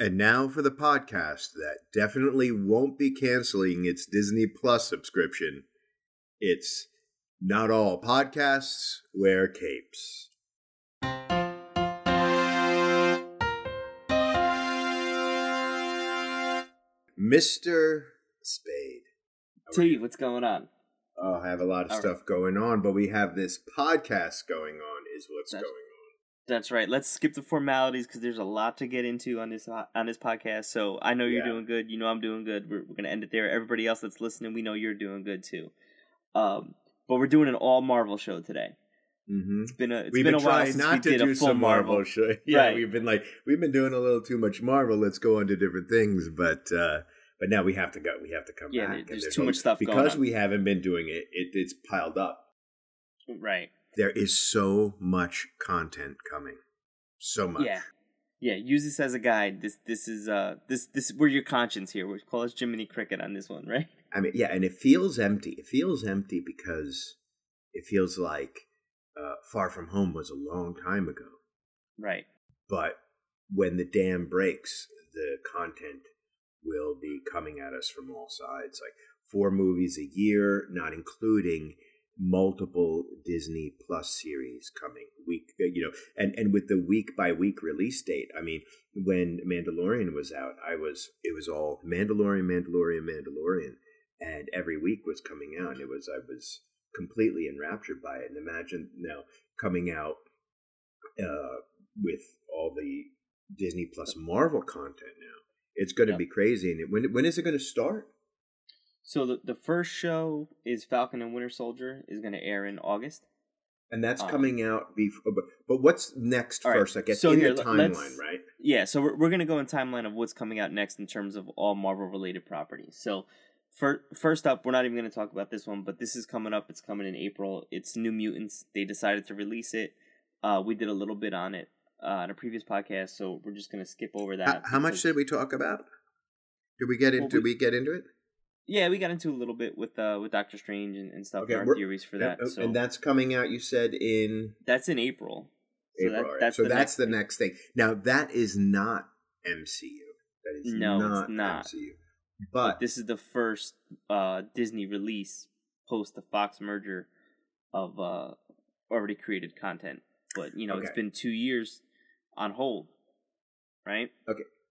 And now for the podcast that definitely won't be canceling its Disney Plus subscription. It's Not All Podcasts Wear Capes. Mr. Spade. T, what's going on? Oh, I have a lot of All stuff going on, but we have this podcast going on, is what's That's- going on. That's right. Let's skip the formalities because there's a lot to get into on this on this podcast. So I know you're Yeah. doing good. You know I'm doing good. We're, we're gonna end it there. Everybody else that's listening, we know you're doing good too. Um, but we're doing an all Marvel show today. Mm-hmm. It's been a it's we've been, been, a while trying since not we to did do a full some Marvel, Marvel. show. Yeah, Right. we've been like we've been doing a little too much Marvel. Let's go on to different things, but uh but now we have to go. We have to come Yeah, back. there- there's there's too much stuff going because we haven't been doing it, it. It's piled up. Right. There is so much content coming, so much. Yeah. Yeah. Use this as a guide. This this is uh this this we're your conscience here. We call us Jiminy Cricket on this one, right? I mean, yeah, and it feels empty. It feels empty because it feels like uh, Far From Home was a long time ago. Right. but when the dam breaks, the content will be coming at us from all sides. Like four movies a year, not including multiple Disney Plus series coming week. uh, You know, and and with the week by week release date. I mean, when Mandalorian was out, I was it was all Mandalorian, Mandalorian, Mandalorian, and every week was coming out. And it was I was completely enraptured by it. And imagine now coming out uh, with all the Disney Plus Marvel content now. It's going to Yep. be crazy. And it, when when is it going to start? So the the first show is Falcon and Winter Soldier is going to air in August. And that's Um, coming out before. But, but what's next right, first? I guess so in here, the timeline, right? Yeah, so we're we're gonna go in timeline of what's coming out next in terms of all Marvel related properties. So, for, first up, we're not even gonna talk about this one, but this is coming up. It's coming in April. It's New Mutants. They decided to release it. Uh, we did a little bit on it uh, in a previous podcast, so we're just gonna skip over that. how much did we talk about? Did we get in? Well, did we- we get into it? Yeah, we got into a little bit with uh with Doctor Strange and, and stuff. Okay, and our theories for that. So and that's coming out. You said in that's in April. So April. that- right? that's so the that's next the next thing. Now that is not MCU. That is No, it's not, not. MCU. but But this is the first uh, Disney release post the Fox merger of uh, already created content. But you know, it's been two years on hold, right?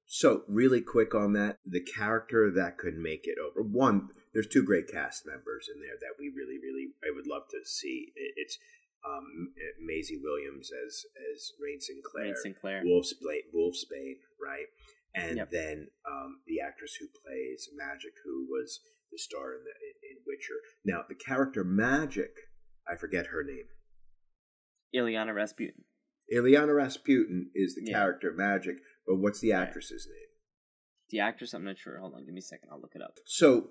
So, really quick on that, the character that could make it over. One, there's two great cast members in there that we really, really, I would love to see. It's um, Maisie Williams as as Rahne Sinclair, Rahne Sinclair. Wolfsbane, right? And Yep. then um, the actress who plays Magik, who was the star in the in, in Witcher. Now, the character Magik, I forget her name. Illyana Rasputin. Illyana Rasputin is the Yeah. character Magik, but what's the actress's name? The actress, I'm not sure. Hold on, give me a second. I'll look it up. So,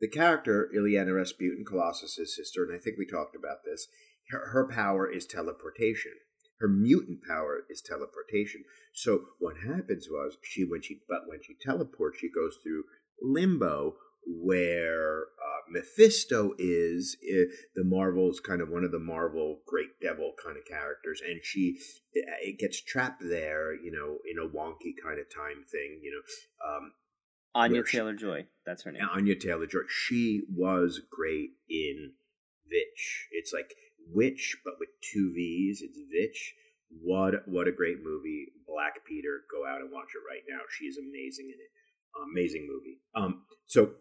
the character Illyana Rasputin, Colossus's sister, and I think we talked about this. Her, her power is teleportation. Her mutant power is teleportation. So what happens was she when she but when she teleports, she goes through limbo where Mephisto is uh, the Marvel's kind of one of the Marvel great devil kind of characters, and she it, it gets trapped there, you know, in a wonky kind of time thing, you know. Um, Anya Taylor Joy. That's her name. Anya Taylor Joy, she was great in Vitch. It's like Witch, but with two V's. It's Vitch. What what a great movie! Black Peter, go out and watch it right now. She is amazing in it. Amazing movie. Um, so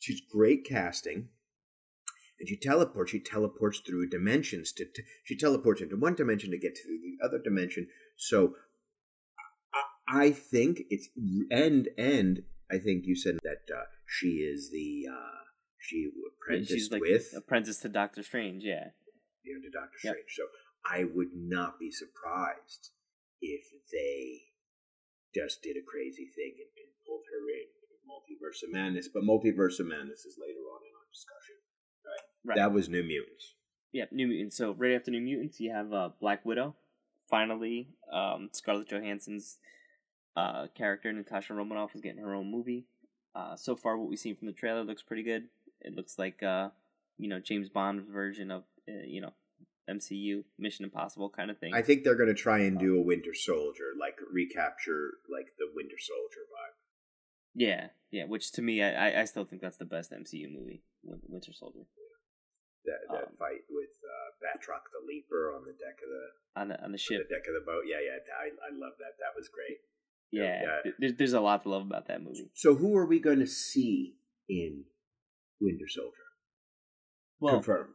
she's great casting, and she teleports. She teleports through dimensions. To, she teleports into one dimension to get to the other dimension. So I, I think it's and and I think you said that uh, she is the uh, she apprenticed She's like with apprentice to Doctor Strange. Yeah. you know, to Doctor Yep. Strange. So I would not be surprised if they just did a crazy thing and, and pulled her in Multiverse of Madness. But Multiverse of Madness is later on in our discussion. Right. That was New Mutants. Yeah, New Mutants. So right after New Mutants, you have uh, Black Widow. Finally, um, Scarlett Johansson's uh, character Natasha Romanoff is getting her own movie. Uh, so far, what we've seen from the trailer looks pretty good. It looks like uh, you know James Bond's version of uh, you know MCU Mission Impossible kind of thing. I think they're going to try and do a Winter Soldier, like recapture like the Winter Soldier vibe. Yeah, yeah. Which to me, I I still think that's the best MCU movie, Winter Soldier. That that um, fight with uh, Batroc the Leaper on the deck of the on the on the ship, the deck of the boat. Yeah, yeah. I I love that. That was great. Yeah, yeah. There's there's a lot to love about that movie. So who are we going to see in Winter Soldier? Well, confirmed.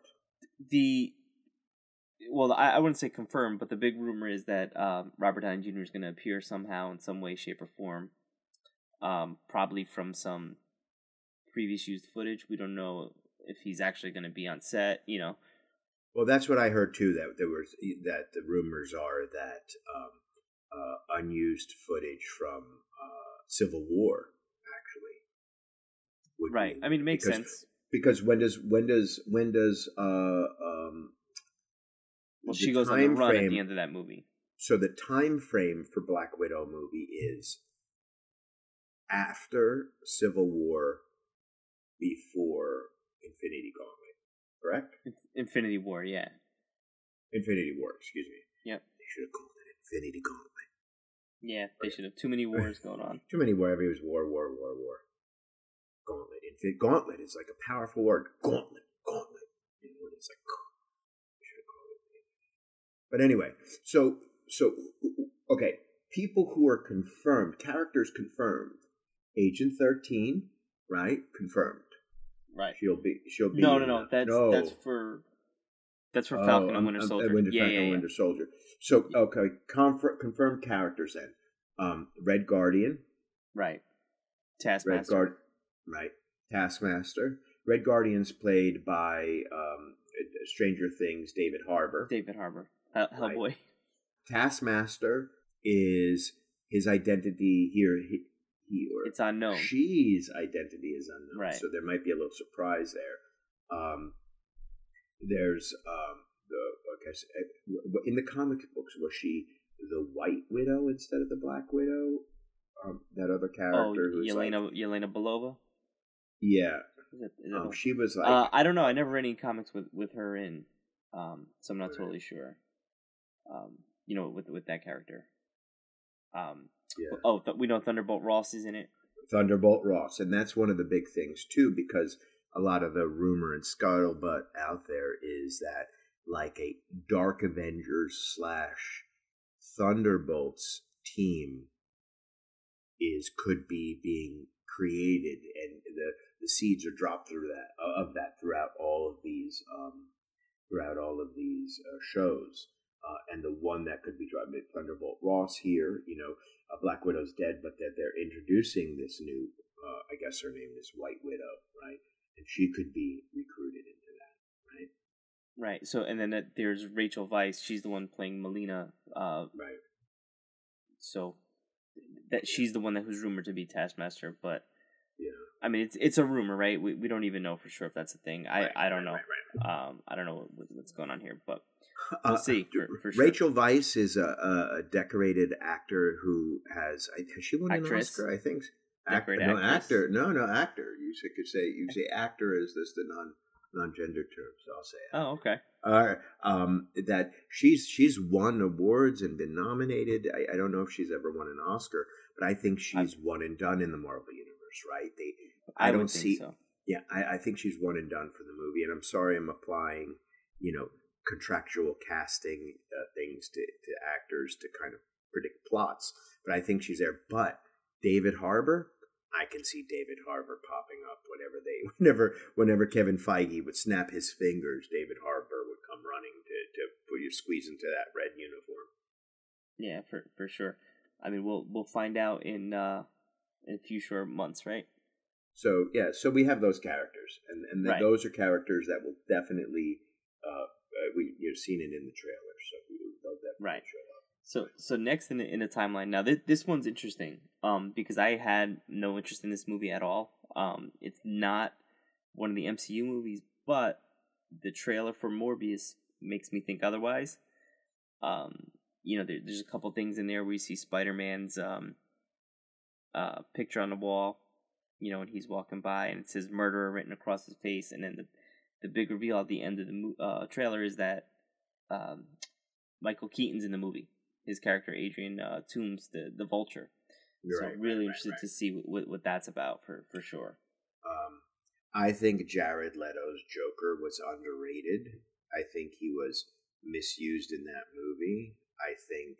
The well, I, I wouldn't say confirmed, but the big rumor is that um, Robert Downey Jr. is going to appear somehow in some way, shape, or form. Um, probably from some previous used footage. We don't know if he's actually going to be on set. You know. Well, that's what I heard too. That there was that the rumors are that um, uh, unused footage from uh, Civil War actually. right. Be, I mean, it makes because, sense because when does when does when does uh um well she goes on the run frame, at the end of that movie so the time frame for black widow movie is after civil war before infinity gauntlet correct? Infinity war yeah. Infinity war excuse me. Yep. They should have called it infinity gauntlet. Yeah they should have too many wars going on. Too many war it was war war war war. Gauntlet. Infin- gauntlet is like a powerful word. Gauntlet, gauntlet. You know, it's like. But anyway, so so okay, people who are confirmed, characters confirmed. Agent thirteen, right? Confirmed. Right. She'll be. She'll be. No, no, no. That's no. that's for. That's for Falcon oh, and Winter Soldier. Winter, yeah, Falcon yeah, yeah. Winter Soldier. So okay, conf- confirmed characters then. Um, Red Guardian. Right. Taskmaster. Red Guard right? Taskmaster. Red Guardian's played by um, Stranger Things David Harbour. David Harbour, Hell, Hellboy. Right. Taskmaster is his identity here. He, he or it's unknown. She's identity is unknown, right? So there might be a little surprise there. Um, there's um, the guess uh, in the comic books was she the White Widow instead of the Black Widow? Um, that other oh, character, oh, Yelena like, Yelena Belova. Yeah. Is it, is um, she was like. Uh, I don't know. I never read any comics with with her in, um, so I'm not right. totally sure. Um, you know, with with that character. Um. Yeah. Oh, th- we know Thunderbolt Ross is in it. Thunderbolt Ross, and that's one of the big things too, because a lot of the rumor and scuttlebutt out there is that like a Dark Avengers slash Thunderbolts team is could be being created, and the the seeds are dropped through that of that throughout all of these um, throughout all of these uh, shows. Uh, and the one that could be dropped, Thunderbolt Ross here, you know, uh, Black Widow's dead, but that they're introducing this new, uh, I guess her name is White Widow, right? And she could be recruited into that, right? Right. So, and then there's Rachel Weisz. She's the one playing Melina. Uh, right. So that she's the one that was rumored to be Taskmaster, but yeah, I mean it's it's a rumor, right? We we don't even know for sure if that's a thing. I right, I don't right, know. Right, um, I don't know what, what's going on here, but we'll uh, see for, for sure. Rachel Weisz is a, a decorated actor who has has she won Actress. an Oscar? I think. Actor, no actor, no no actor. You could say you say actor is this the non non-gender terms. So I'll say. It. Oh, okay. Uh, um, that she's she's won awards and been nominated. I, I, don't know if she's ever won an Oscar, but I think she's I've, one and done in the Marvel universe. Right? They, I, I don't see. So. Yeah, I, I think she's one and done for the movie. And I'm sorry, I'm applying, you know, contractual casting uh, things to, to actors to kind of predict plots, but I think she's there. But David Harbour, I can see David Harbour popping up whenever they whenever whenever Kevin Feige would snap his fingers, David Harbour would come running to to put you squeeze into that red uniform. Yeah, for for sure. I mean, we'll we'll find out in uh in a few short months, right? So yeah, so we have those characters, and and right. those are characters that will definitely uh, uh we you've seen it in the trailer, so they'll definitely right. show up. So so next in the in the timeline now this this one's interesting um because I had no interest in this movie at all. Um it's not one of the MCU movies, but the trailer for Morbius makes me think otherwise. Um you know there, there's a couple things in there where you see Spider-Man's um uh picture on the wall, you know, when he's walking by and it says murderer written across his face and then the the big reveal at the end of the uh, trailer is that um, Michael Keaton's in the movie. His character Adrian uh, Toomes, the the Vulture. You're so right, really right, interested right, to see what, what that's about for for sure. Um, I think Jared Leto's Joker was underrated. I think he was misused in that movie. I think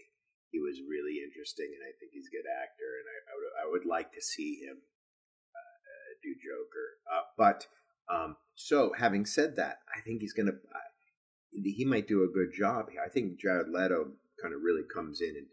he was really interesting, and I think he's a good actor, and I, I, would, I would like to see him uh, uh, do Joker. Uh, but um, so, having said that, I think he's gonna. Uh, he might do a good job here. I think Jared Leto kind of really comes in and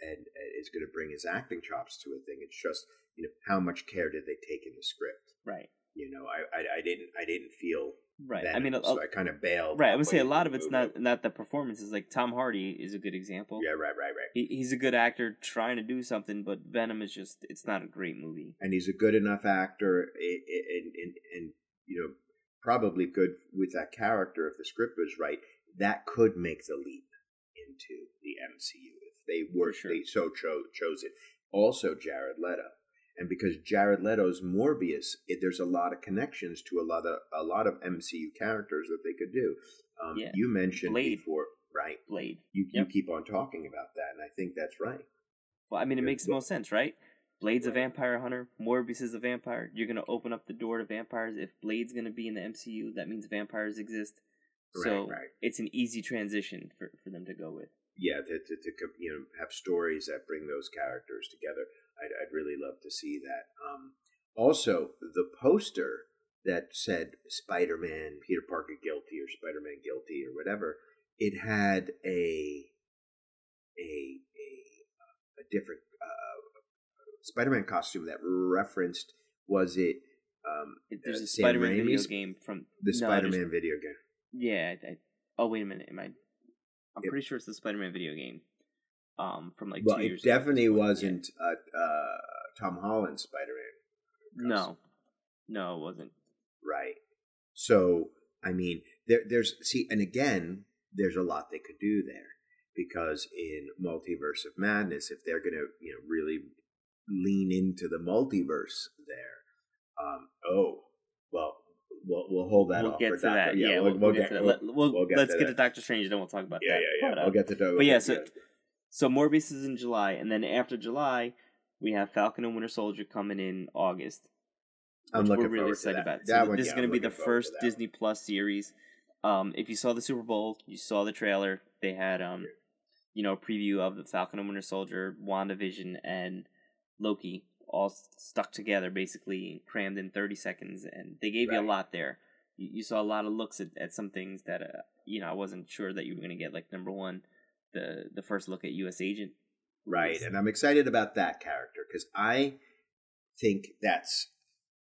and is going to bring his acting chops to a thing. It's just you know how much care did they take in the script? Right. You know, I I, I didn't I didn't feel Right. Venom, I mean, a, so I kind of bailed. right. I would say a lot of it's not not the performances. Like Tom Hardy is a good example. Yeah, right, right, right. He, he's a good actor trying to do something, but Venom is just it's not a great movie. And he's a good enough actor, i- i- and and and you know, probably good with that character if the script was right. That could make the leap into the MCU if they were sure. they so chose chose it. Also, Jared Leto, and because Jared Leto's Morbius, it, there's a lot of connections to a lot of a lot of MCU characters that they could do. Um, Yeah. You mentioned Blade. before, right? Blade. You Yep. you keep on talking about that, and I think that's right. Well, I mean, it makes well- most sense, right? Blade's a vampire hunter. Morbius is a vampire. You're gonna open up the door to vampires. If Blade's gonna be in the MCU, that means vampires exist. So Right, right. it's an easy transition for, for them to go with. yeah, to, to, to you know have stories that bring those characters together. I'd, I'd really love to see that. Um, also, the poster that said Spider-Man, Peter Parker guilty or Spider-Man guilty or whatever, it had a a a, a different uh, Spider-Man costume that referenced was it um, There's uh, a Sam Spider-Man video game from the no, Spider-Man video game. Yeah. I, I, oh wait a minute. Am I? I'm Yep. pretty sure it's the Spider-Man video game. Um, from like Well, two it years. ago definitely. Yeah. wasn't uh, uh, Tom Holland's Spider-Man. No, no, it wasn't. Right. So, I mean, there, there's see, and again, there's a lot they could do there because in Multiverse of Madness, if they're gonna, you know, really lean into the multiverse there, um, oh, well, we'll we'll hold that we'll off get for to Doctor- that. Yeah, Yeah, we'll, we'll, we'll get, to that. Let, we'll, get let's to get that. to Doctor Strange, then we'll talk about yeah, that. yeah, yeah. Uh, We'll get to. but yeah, so so Morbius is in July, and then after July, we have Falcon and Winter Soldier coming in August. I'm looking we're really excited that. about. So That one, this yeah, is going to be the looking forward to first. Disney Plus series. Um, if you saw the Super Bowl, you saw the trailer. They had um, you know, a preview of the Falcon and Winter Soldier, WandaVision, and Loki all stuck together, basically crammed in thirty seconds, and they gave you a lot there. You, you saw a lot of looks at, at some things that uh, you know I wasn't sure that you were going to get. Like number one, the the first look at U.S. Agent. Right, and I'm excited about that character because I think that's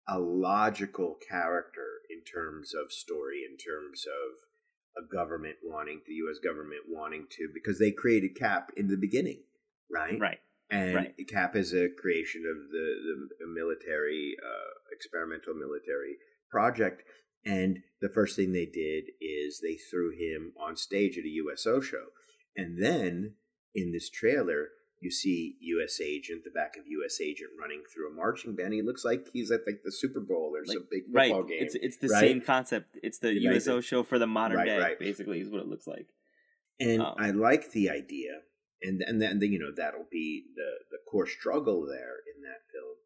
a logical character in terms of story, in terms of a government wanting the U.S. government wanting to because they created Cap in the beginning, right? right. And right. Cap is a creation of the the military uh, experimental military project. And the first thing they did is they threw him on stage at a USO show. And then in this trailer, you see U.S. Agent, the back of U.S. Agent running through a marching band. He looks like he's at like the Super Bowl or Like, some big Right. football game. It's it's the right? same concept. It's the Right. USO show for the modern Right, day. right. Basically, is what it looks like. and Um, I like the idea, and and then you know that'll be the the core struggle there in that film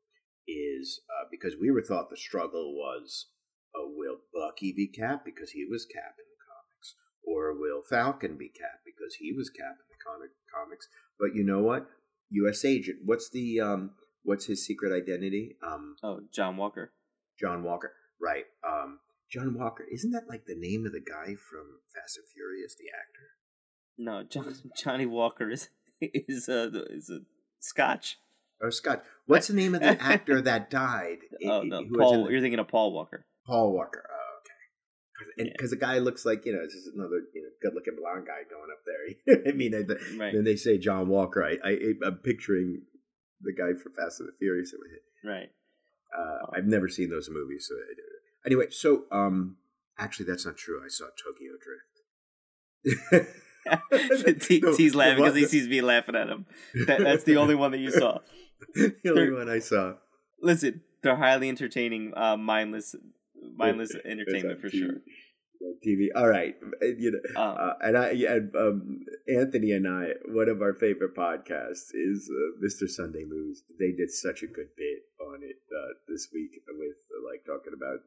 is uh, because we were thought the struggle was, oh, will Bucky be Cap because he was Cap in the comics, or will Falcon be Cap because he was Cap in the comic comics? But you know what, U.S. Agent, what's the um, what's his secret identity? Um, Oh, John Walker. John Walker, right? Um, John Walker, isn't that like the name of the guy from Fast and Furious, the actor? No, John, Johnny Walker is is a is a Scotch. or Scotch. What's the name of the actor that died? Oh no, Paul. the- You're thinking of Paul Walker. Paul Walker. Oh, okay. Yeah. Because the guy looks like you know, this is another you know, good-looking blonde guy going up there. I mean, I, Right. then they say John Walker. I, I I'm picturing the guy from Fast and the Furious in my head. Right. Uh, I've never seen those movies, so I- anyway. So, um, actually, that's not true. I saw Tokyo Drift. T- The- T's the laughing because he sees me laughing at him. That, that's the only one that you saw. the only one I saw. Listen, they're highly entertaining, uh, mindless, mindless It's entertainment for TV. sure. TV. All right, you know, Um, uh, and I and um, Anthony and I, one of our favorite podcasts is uh, Mr. Sunday Movies. They did such a good bit on it uh, this week with uh, like talking about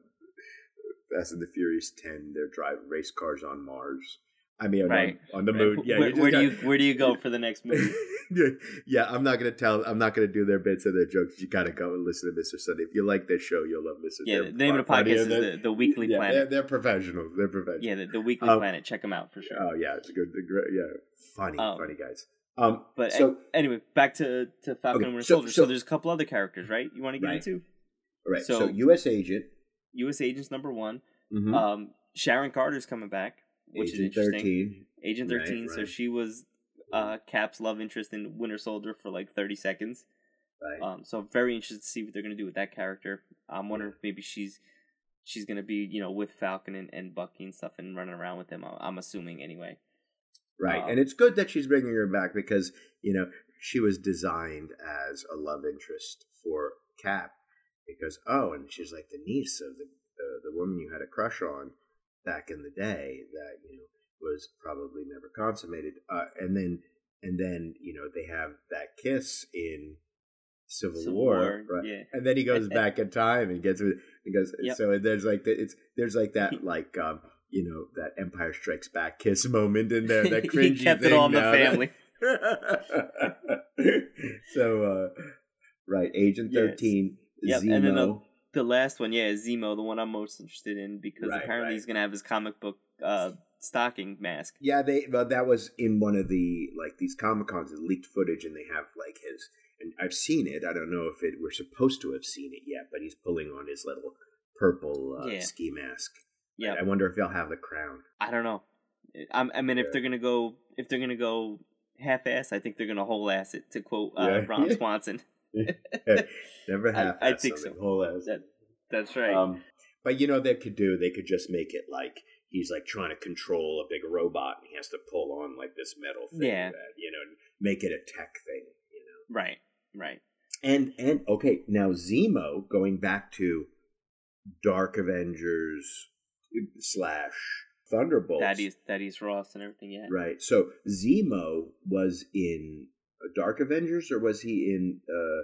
Fast and the Furious Ten. They're driving race cars on Mars. I mean, on- Right. on, the right, moon. Yeah, where, where do you where do you go for the next movie? yeah, I'm not gonna tell. I'm not gonna do their bits and their jokes. You gotta go and listen to Mr. Sunday. If you like this show, you'll love Mr. Yeah, They're the name of the podcast is the, the Weekly yeah, They're, Planet. they're professionals. They're professionals. Yeah, the, the Weekly Um, Planet. Check them out for sure. Oh yeah, it's a good. Yeah, funny, Um, funny guys. Um, But so anyway, back to to Falcon Okay, and Winter so- Soldier. So, so- there's a couple other characters, right? You want to get Right. into all right, so, so- U.S. agent, U.S. Agents number one. mhm, Um, Sharon Carter's coming back, which is Agent interesting. thirteen. Agent Right, 13. So she was uh, Cap's love interest in Winter Soldier for like 30 seconds. Right. Um, so I'm very interested to see what they're gonna do with that character. I'm wondering if maybe she's she's gonna be you know with Falcon and, and Bucky and stuff and running around with them. I'm, I'm assuming anyway. Right. Um, and it's good that she's bringing her back because, you know, she was designed as a love interest for Cap because, oh, and she's like the niece of the, the, the woman you had a crush on back in the day that, you know, was probably never consummated. Uh, and then, and then, you know, they have that kiss in Civil, Civil War, War, right? yeah. And then he goes back in time and gets, he goes, Yep. so there's like, the, it's, there's like that, like, um, you know that Empire Strikes Back kiss moment in there. That cringy he kept thing it all in the family. so, uh, right, Agent Yes. Thirteen, Yep, Zemo. The- last one, yeah, is Zemo, the one I'm most interested in because Right, apparently right. he's gonna have his comic book uh, stocking mask. yeah, they. Well, that was in one of the like these Comic Cons, leaked footage, and they have like his. And I've seen it. I don't know if it we're supposed to have seen it yet, but he's pulling on his little purple uh, Yeah. ski mask. Yeah, I wonder if he'll have the crown. I don't know. I'm, I mean, Yeah. if they're gonna go, if they're gonna go half-ass, I think they're gonna whole-ass it. To quote uh, Yeah. Ron Swanson. Never I- I think so. Whole ass. That- That's right. Um, but you know they could do. They could just make it like he's like trying to control a big robot, and he has to pull on like this metal thing. Yeah. That, you know, make it a tech thing. You know. right, right. And and okay, now Zemo going back to Dark Avengers slash Thunderbolts. Thaddeus, Thaddeus Ross and everything. Yeah. Right. So Zemo was in Dark Avengers, or was he in uh,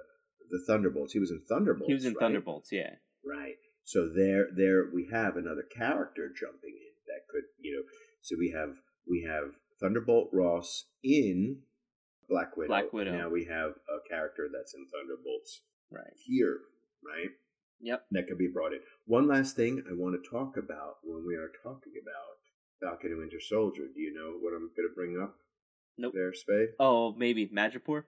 the Thunderbolts? He was in Thunderbolts. He was in right? Thunderbolts. Yeah. Right. So there, there we have another character jumping in that could, you know. So we have we have Thunderbolt Ross in Black Widow. Black Widow. Now we have a character that's in Thunderbolts Right. here, right? Yep. That could be brought in. One last thing I want to talk about when we are talking about Falcon and Winter Soldier. Do you know what I'm going to bring up? Nope. Spade. Oh, maybe Madripoor.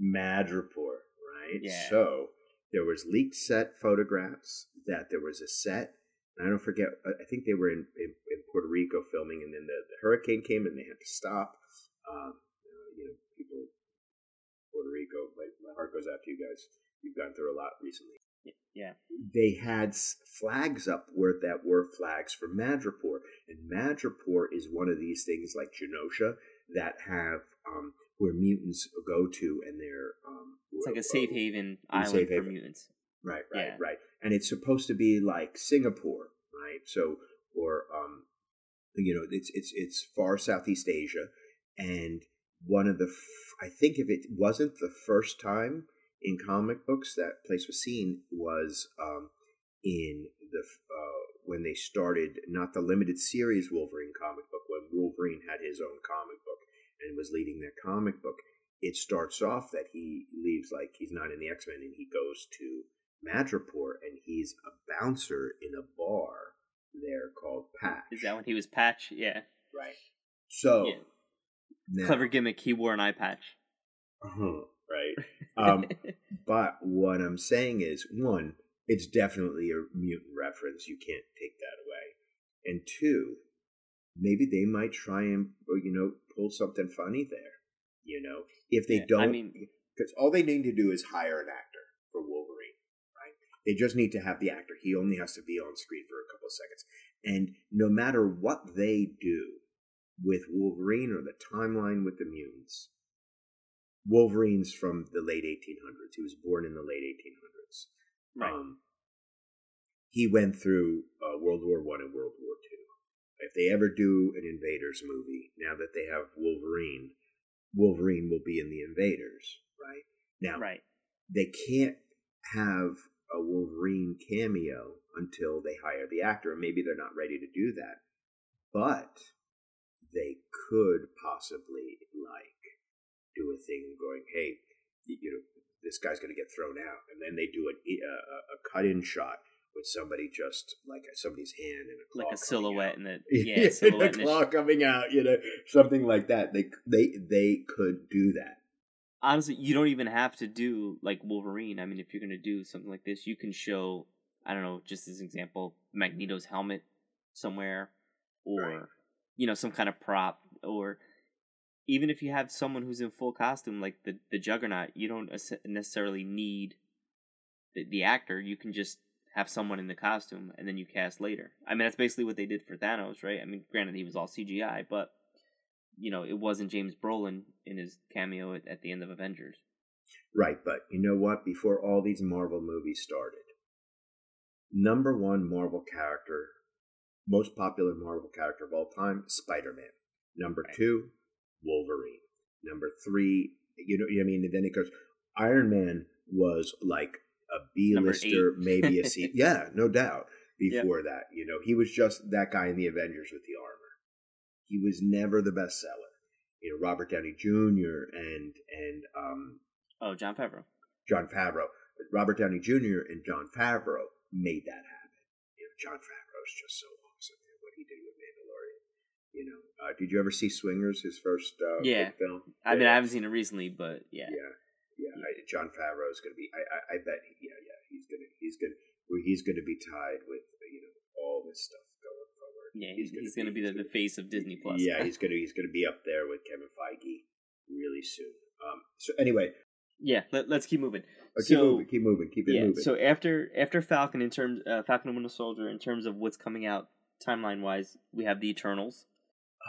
Madripoor, right? Yeah. So there was leaked set photographs that there was a set. And I don't forget. I think they were in, in, in Puerto Rico filming, and then the, the hurricane came and they had to stop. Um, you know, people, Puerto Rico. My, my heart goes out to you guys. You've gone through a lot recently. Yeah. They had flags up where that were flags for Madripoor, and Madripoor is one of these things like Genosha that have um, where mutants go to, and they're um, It's like a safe haven island safe for mutants. Right, right, Yeah. right. And it's supposed to be like Singapore, right? So, or um, you know, it's it's it's far Southeast Asia, and one of the f- I think if it wasn't the first time in comic books that place was seen was um, in the uh, when they started not the limited series Wolverine comic book Wolverine had his own comic book and was leading that comic book. It starts off that he leaves like he's not in the X Men and he goes to Madripoor and he's a bouncer in a bar there called Patch. Is that when he was Patch? Yeah. right? So Yeah. now- Clever gimmick. He wore an eye patch. Uh-huh, right. Um, but what I'm saying is, one, it's definitely a mutant reference. You can't take that away. And two, maybe they might try and uh, you know pull something funny there. You know, if they Yeah, don't, mean- because all they need to do is hire an actor for Wolverine, right? They just need to have the actor. He only has to be on screen for a couple of seconds, and no matter what they do with Wolverine or the timeline with the mutants, Wolverine's from the late 1800s. He was born in the late 1800s. Right. Um, he went through uh, World War One and World War Two. If they ever do an Invaders movie, now that they have Wolverine, Wolverine will be in the Invaders, right? Now, Right. they can't have a Wolverine cameo until they hire the actor, and maybe they're not ready to do that. But they could possibly like do a thing going, hey, you know, this guy's going to get thrown out, and then they do a, a, a cut-in shot with somebody just like somebody's hand and a claw Like a silhouette and the yeah, yeah, silhouette and the claw coming out, you know, something like that. They they they could do that. honestly, you don't even have to do like Wolverine. I mean, if you're gonna do something like this, you can show I don't know, just as an example, Magneto's helmet somewhere, or Right. you know, some kind of prop, or even if you have someone who's in full costume, like the the Juggernaut, you don't necessarily need the, the actor. You can just have someone in the costume, and then you cast later. I mean, that's basically what they did for Thanos, right? I mean, granted, he was all CGI, but you know, it wasn't James Brolin in his cameo at, at the end of Avengers. Right, but you know what? Before all these Marvel movies started, number one Marvel character, most popular Marvel character of all time, Spider Man. Number Right. two, Wolverine. Number three, you know, I mean, and then it goes. Iron Man was like a B lister, maybe a C. yeah, no doubt. Before that, you know, he was just that guy in the Avengers with the armor. He was never the best seller. You know, Robert Downey Jr. and and um, Oh, Jon Favreau. Jon Favreau. Robert Downey Jr. and Jon Favreau made that happen. You know, Jon Favreau is just so awesome what he did with Mandalorian. You know, uh, did you ever see Swingers, his first uh, Yeah. film? I mean, I haven't seen it recently, but yeah. Yeah, yeah. I, Jon Favreau is going to be. I, I, I bet. He, yeah, yeah. He's gonna. He's gonna. He's going to be tied with you know all this stuff going forward. Yeah, he's, he's, going to be the, the face of Disney Plus. Yeah, he's going to. He's going to be up there with Kevin Feige really soon. Um. So anyway, yeah. Let, let's keep moving. uh, keep So- moving. Keep moving. Keep it yeah. moving. So after after Falcon, in terms uh, Falcon and Winter Soldier, in terms of what's coming out timeline wise, we have the Eternals.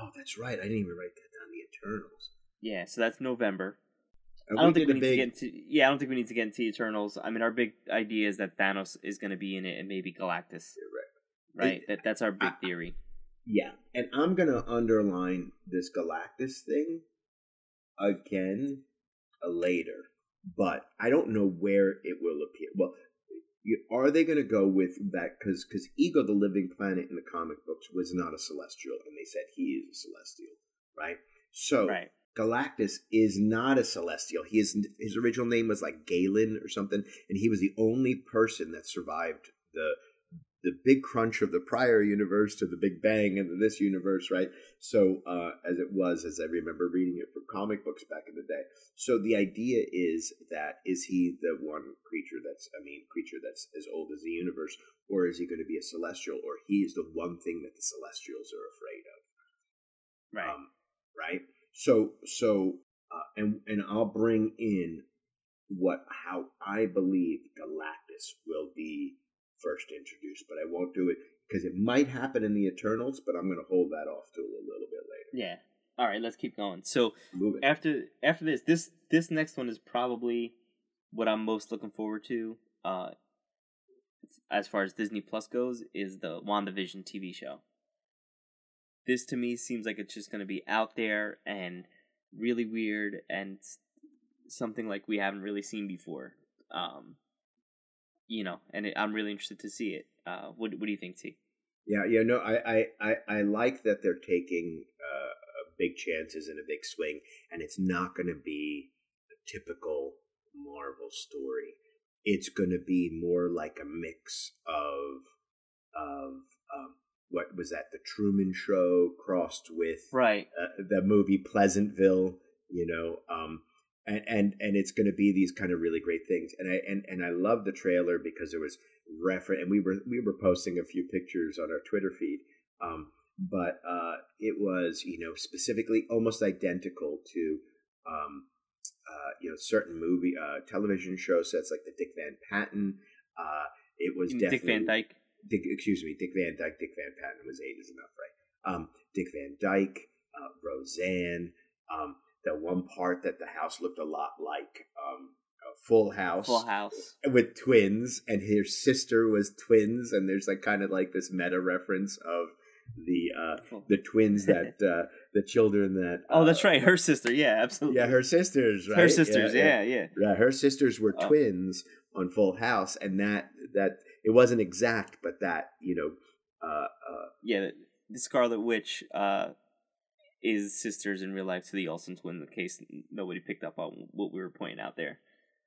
oh, that's right. I didn't even write that down. The Eternals. Yeah, so that's November. And I don't think we need big- to get into. Yeah, I don't think we need to get into Eternals. I mean, our big idea is that Thanos is going to be in it, and maybe Galactus. Right. That that's our big I- theory. Yeah, and I'm gonna underline this Galactus thing again later, but I don't know where it will appear. Well, you, are they gonna go with that? Because because Ego, the living planet in the comic books, was not a celestial, and they said he is a celestial, right? So Right. Galactus is not a celestial. He is his original name was like Galen or something, and he was the only person that survived the the big crunch of the prior universe to the Big Bang into this universe, right? So uh, as it was, as I remember reading it from comic books back in the day. So the idea is that is he the one creature that's I mean creature that's as old as the universe, or is he going to be a celestial, or he is the one thing that the celestials are afraid of? Right. um, right? So so uh, and and I'll bring in what how I believe Galactus will be first introduced, but I won't do it because it might happen in the Eternals, but I'm going to hold that off to a little bit later. yeah. All right. Let's keep going. So after after this, this this next one is probably what I'm most looking forward to. Uh, as far as Disney Plus goes, is the WandaVision TV show. This to me seems like it's just going to be out there and really weird and something like we haven't really seen before. Um, you know, and it, I'm really interested to see it. Uh, what what do you think, T? Yeah, yeah, no, I, I, I, I like that they're taking uh, big chances and a big swing, and it's not going to be a typical Marvel story. It's going to be more like a mix of, of um, what was that? The Truman Show crossed with Right. uh, the movie Pleasantville, you know, um, and and and it's going to be these kind of really great things. And I and and I love the trailer because there was refer and we were we were posting a few pictures on our Twitter feed. Um, but uh, it was you know specifically almost identical to um, uh, you know certain movie uh, television show sets like the Dick Van Patten. Uh, it was Dick definitely Van Dyke. Dick, excuse me, Dick Van Dyke. Dick Van Patten was eight is enough, right? Um, Dick Van Dyke, uh, Roseanne. Um, the one part that the house looked a lot like um, a Full House, Full House. with twins, and her sister was twins, and there's like kind of like this meta reference of the uh, the twins that uh, the children that. oh, that's uh, right. Her sister. Yeah, absolutely. Yeah, her sisters. Right? Her sisters. Yeah, yeah. yeah. Her sisters were Oh. twins on Full House, and that that it wasn't exact, but that you know. Uh, uh, Yeah, the- the Scarlet Witch uh, is sisters in real life to the Olsen twin. In case nobody picked up on what we were pointing out there.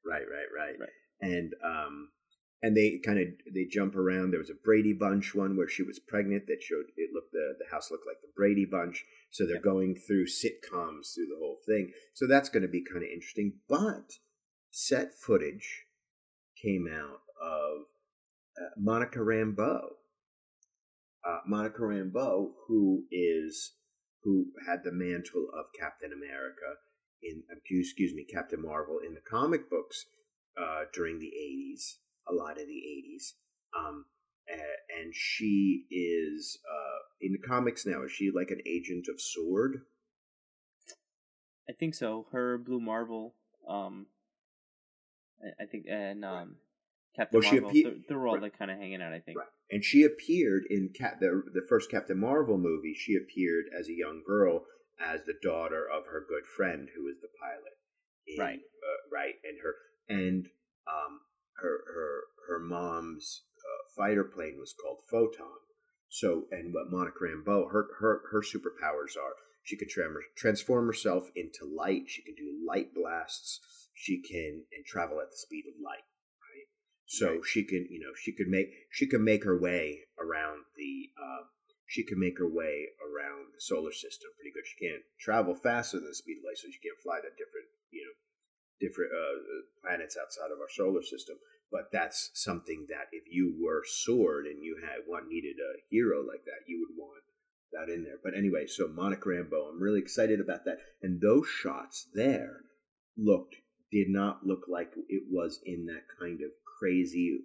Right, right, right, Right. And um, and they kind of they jump around. There was a Brady Bunch one where she was pregnant that showed it looked the the house looked like the Brady Bunch. So they're Yep. going through sitcoms through the whole thing. So that's going to be kind of interesting. But set footage came out of Monica Rambeau. Uh, Monica Rambeau, who is who had the mantle of Captain America in uh, excuse me Captain Marvel in the comic books uh, during the eighties, a lot of the eighties, um, and she is uh, in the comics now. Is she like an agent of Sword? I think so. Her Blue Marvel. Um, I, I think and um, Captain Well, she Marvel. appe- they're, they're all right. like kind of hanging out. I think. Right. And she appeared in Cap- the the first Captain Marvel movie. She appeared as a young girl as the daughter of her good friend, who was the pilot. in- Right. uh, right, and her and um her her her mom's uh, fighter plane was called Photon. So, and what Monica Rambeau, her her her superpowers are she could tram- transform herself into light. She can do light blasts. She can and travel at the speed of light. Right. So Right. she can, you know, she could make she can make her way around the. Uh, she can make her way around the solar system pretty good. She can't travel faster than the speed of light, so she can't fly to different, you know, different uh, planets outside of our solar system. But that's something that if you were Sword and you had one needed a hero like that, you would want that in there. But anyway, so Monica Rambeau, I'm really excited about that. And those shots there looked did not look like it was in that kind of crazy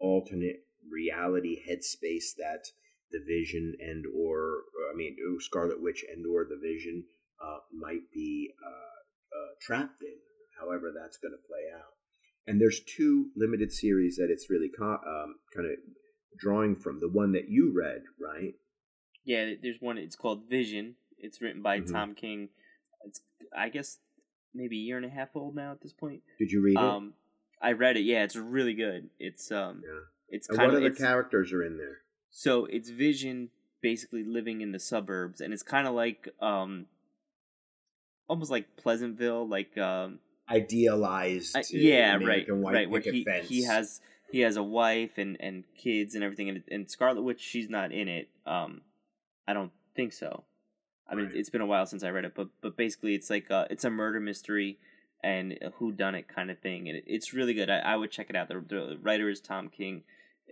alternate reality headspace that the Vision and or I mean Scarlet Witch and or the Vision uh, might be uh, uh, trapped in. However, that's going to play out. And there's two limited series that it's really co- um, kind of drawing from. The one that you read, right? Yeah, there's one. It's called Vision. It's written by Mhm. Tom King. It's I guess maybe a year and a half old now at this point. Did you read it? I read it. Yeah, it's really good. It's um, yeah. it's And kind what of other characters are in there? so it's Vision basically living in the suburbs, and it's kind of like um, almost like Pleasantville, like um, Idealized, I- yeah, right, right. Where he fence. he has he has a wife and and kids and everything, and and Scarlet Witch she's not in it. Um, I don't think so. I mean, Right. it's been a while since I read it, but but basically, it's like uh, it's a murder mystery and who done it kind of thing, and it's really good. I, I would check it out. The, the writer is Tom King.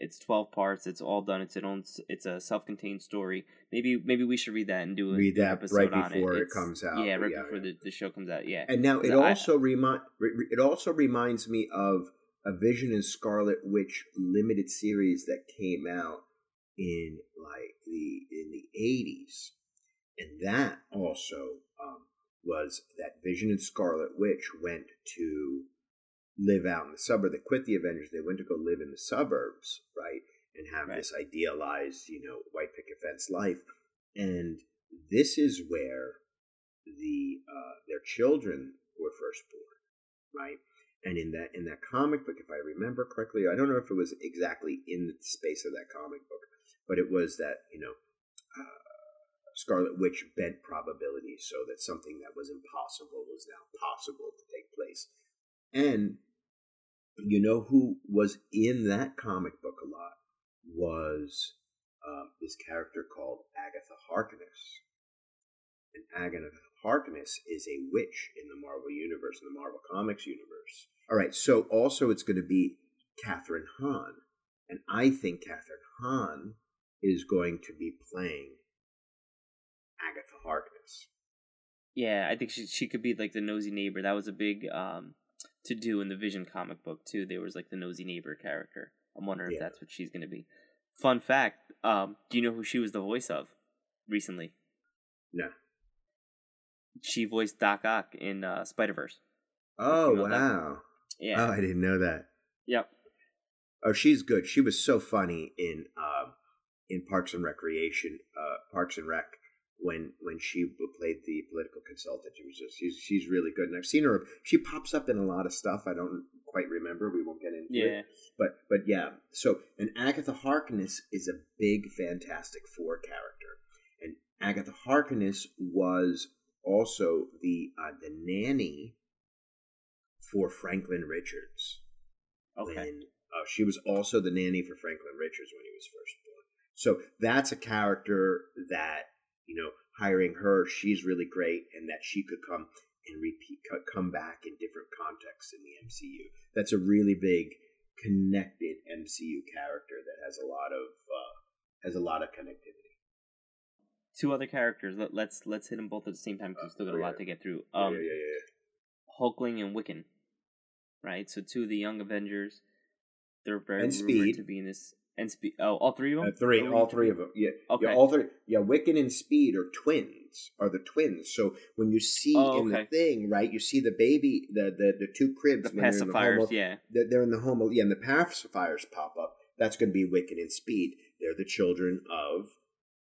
It's twelve parts. It's all done. It's its own. It's a self-contained story. Maybe maybe we should read that and do a, Read an that episode right before it It's- comes out. Yeah, right Yeah, before yeah. The, the show comes out. Yeah. And now it So I- also remind it also reminds me of a Vision and Scarlet Witch limited series that came out in like the in the eighties, and that also um, was that Vision and Scarlet Witch went to live out in the suburb. They quit the Avengers. They went to go live in the suburbs, right, and have Right. this idealized, you know, white picket fence life. And this is where the uh, their children were first born, right? And in that in that comic book, if I remember correctly, I don't know if it was exactly in the space of that comic book, but it was that you know Scarlet Witch bent probability so that something that was impossible was now possible to take place. And you know who was in that comic book a lot was um, this character called Agatha Harkness. And Agatha Harkness is a witch in the Marvel Universe, in the Marvel Comics universe. All right, so also it's going to be Kathryn Hahn. And I think Kathryn Hahn is going to be playing Agatha Harkness. Yeah, I think she she could be like the nosy neighbor. That was a big um to do in the Vision comic book too. There was like the nosy neighbor character. I'm wondering if that's what she's gonna be. Fun fact: um, Do you know who she was the voice of recently? No. She voiced Doc Ock in uh, Spider Verse. Oh, know that? wow. Yeah. Oh, I didn't know that. Yep. Oh, she's good. She was so funny in um, in Parks and Recreation, uh, Parks and Rec, when when she played the political consultant. She was just she's she's really good, and I've seen her. She pops up in a lot of stuff. I don't quite remember. We won't get into Yeah. it, but but yeah. So and Agatha Harkness is a big Fantastic Four character, and Agatha Harkness was also the uh, the nanny for Franklin Richards Okay. when uh, she was also the nanny for Franklin Richards when he was first born. So that's a character that you know hiring her, she's really great, and that she could come and repeat, come back in different contexts in the MCU. That's a really big connected MCU character that has a lot of uh, has a lot of connectivity. Two other characters. Let, let's let's hit them both at the same time because we still got a Uh, lot yeah. to get through. Yeah, Um, yeah, yeah, yeah. Hulkling and Wiccan, right? So two of the young Avengers. They're very And rumored Speed. to be in this. And Speed. Oh, all three of them. Uh, three, all three of them. Yeah, Okay. yeah, all three. Yeah, Wiccan and Speed are twins. Are the twins? So when you see Oh, in the thing, right, you see the baby, the the, the two cribs. The when they're in the pacifiers. homo- yeah. they're, they're in the home. Yeah, and the pacifiers pop up. That's going to be Wiccan and Speed. They're the children of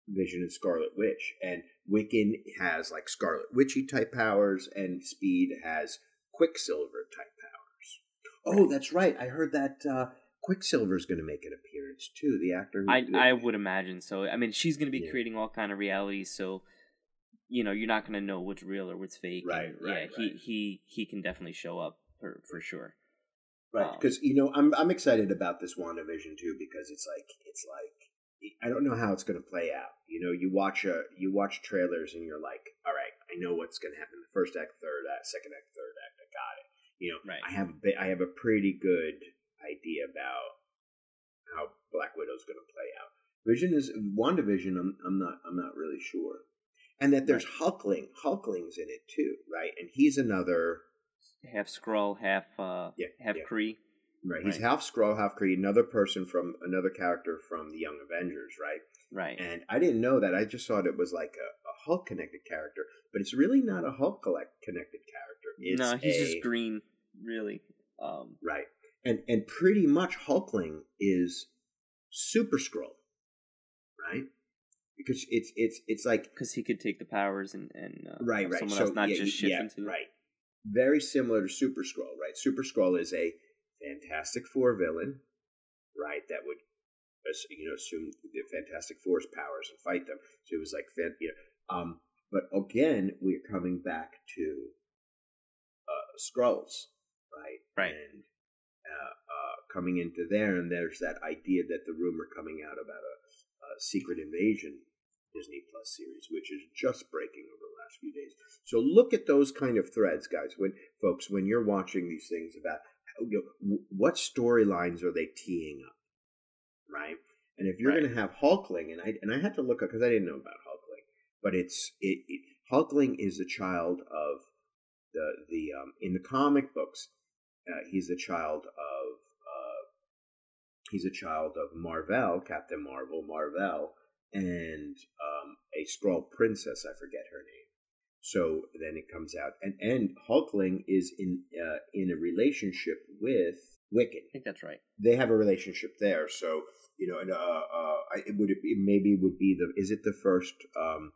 Vision and Scarlet Witch, and Wiccan has like Scarlet Witchy type powers, and Speed has Quicksilver type powers. Oh, that's right. I heard that uh, Quicksilver's going to make an appearance too. The actor. who- I I would imagine so. I mean, she's going to be Yeah. creating all kind of realities, so you know you're not going to know what's real or what's fake. Right, and, right, Yeah, he right. he he can definitely show up for for sure. Right, Um, because you know I'm I'm excited about this WandaVision too because it's like it's like I don't know how it's going to play out. You know, you watch a you watch trailers and you're like, all right, I know what's going to happen. The first act, third act, second act, third act, I got it. You know, Right. I have a bit, I have a pretty good idea about how Black Widow's going to play out. Vision is WandaVision. I'm I'm not I'm not really sure, and that there's Hulkling. Hulkling's in it too, right? And he's another. Half Skrull, half uh, Yeah, half yeah. Kree. Right. He's Right. half Skrull, half Kree, another person from another character from the Young Avengers, right? Right. And I didn't know that. I just thought it was like a, a Hulk connected character, but it's really not a Hulk collect connected character. It's no, he's a- just green, really. Um, Right. And and pretty much Hulkling is Super Skrull, right? Because it's it's it's like because he could take the powers and and uh, right, right. someone so else not yeah, just shift yeah, into right. Very similar to Super Skrull, right? Super Skrull is a Fantastic Four villain, right? That would you know assume the Fantastic Four's powers and fight them. So it was like you know, um. But again, we're coming back to uh, Skrulls, right? Right. And uh, uh, coming into there, and there's that idea that the rumor coming out about a, a secret invasion Disney Plus series, which is just breaking over the last few days. So look at those kind of threads, guys. When folks, when you're watching these things about you know, what storylines are they teeing up, right? And if you're Right. going to have Hulkling, and I and I had to look up because I didn't know about Hulkling, but it's it, it Hulkling is the child of the the um, in the comic books, uh, he's the child of uh, he's a child of Marvel, Captain Marvel, Marvel, and um, a Skrull princess. I forget her name. So then it comes out, and and Hulkling is in uh, in a relationship with Wiccan. I think that's right. They have a relationship there. So you know, and uh, uh, I- it would it maybe would be the is it the first um,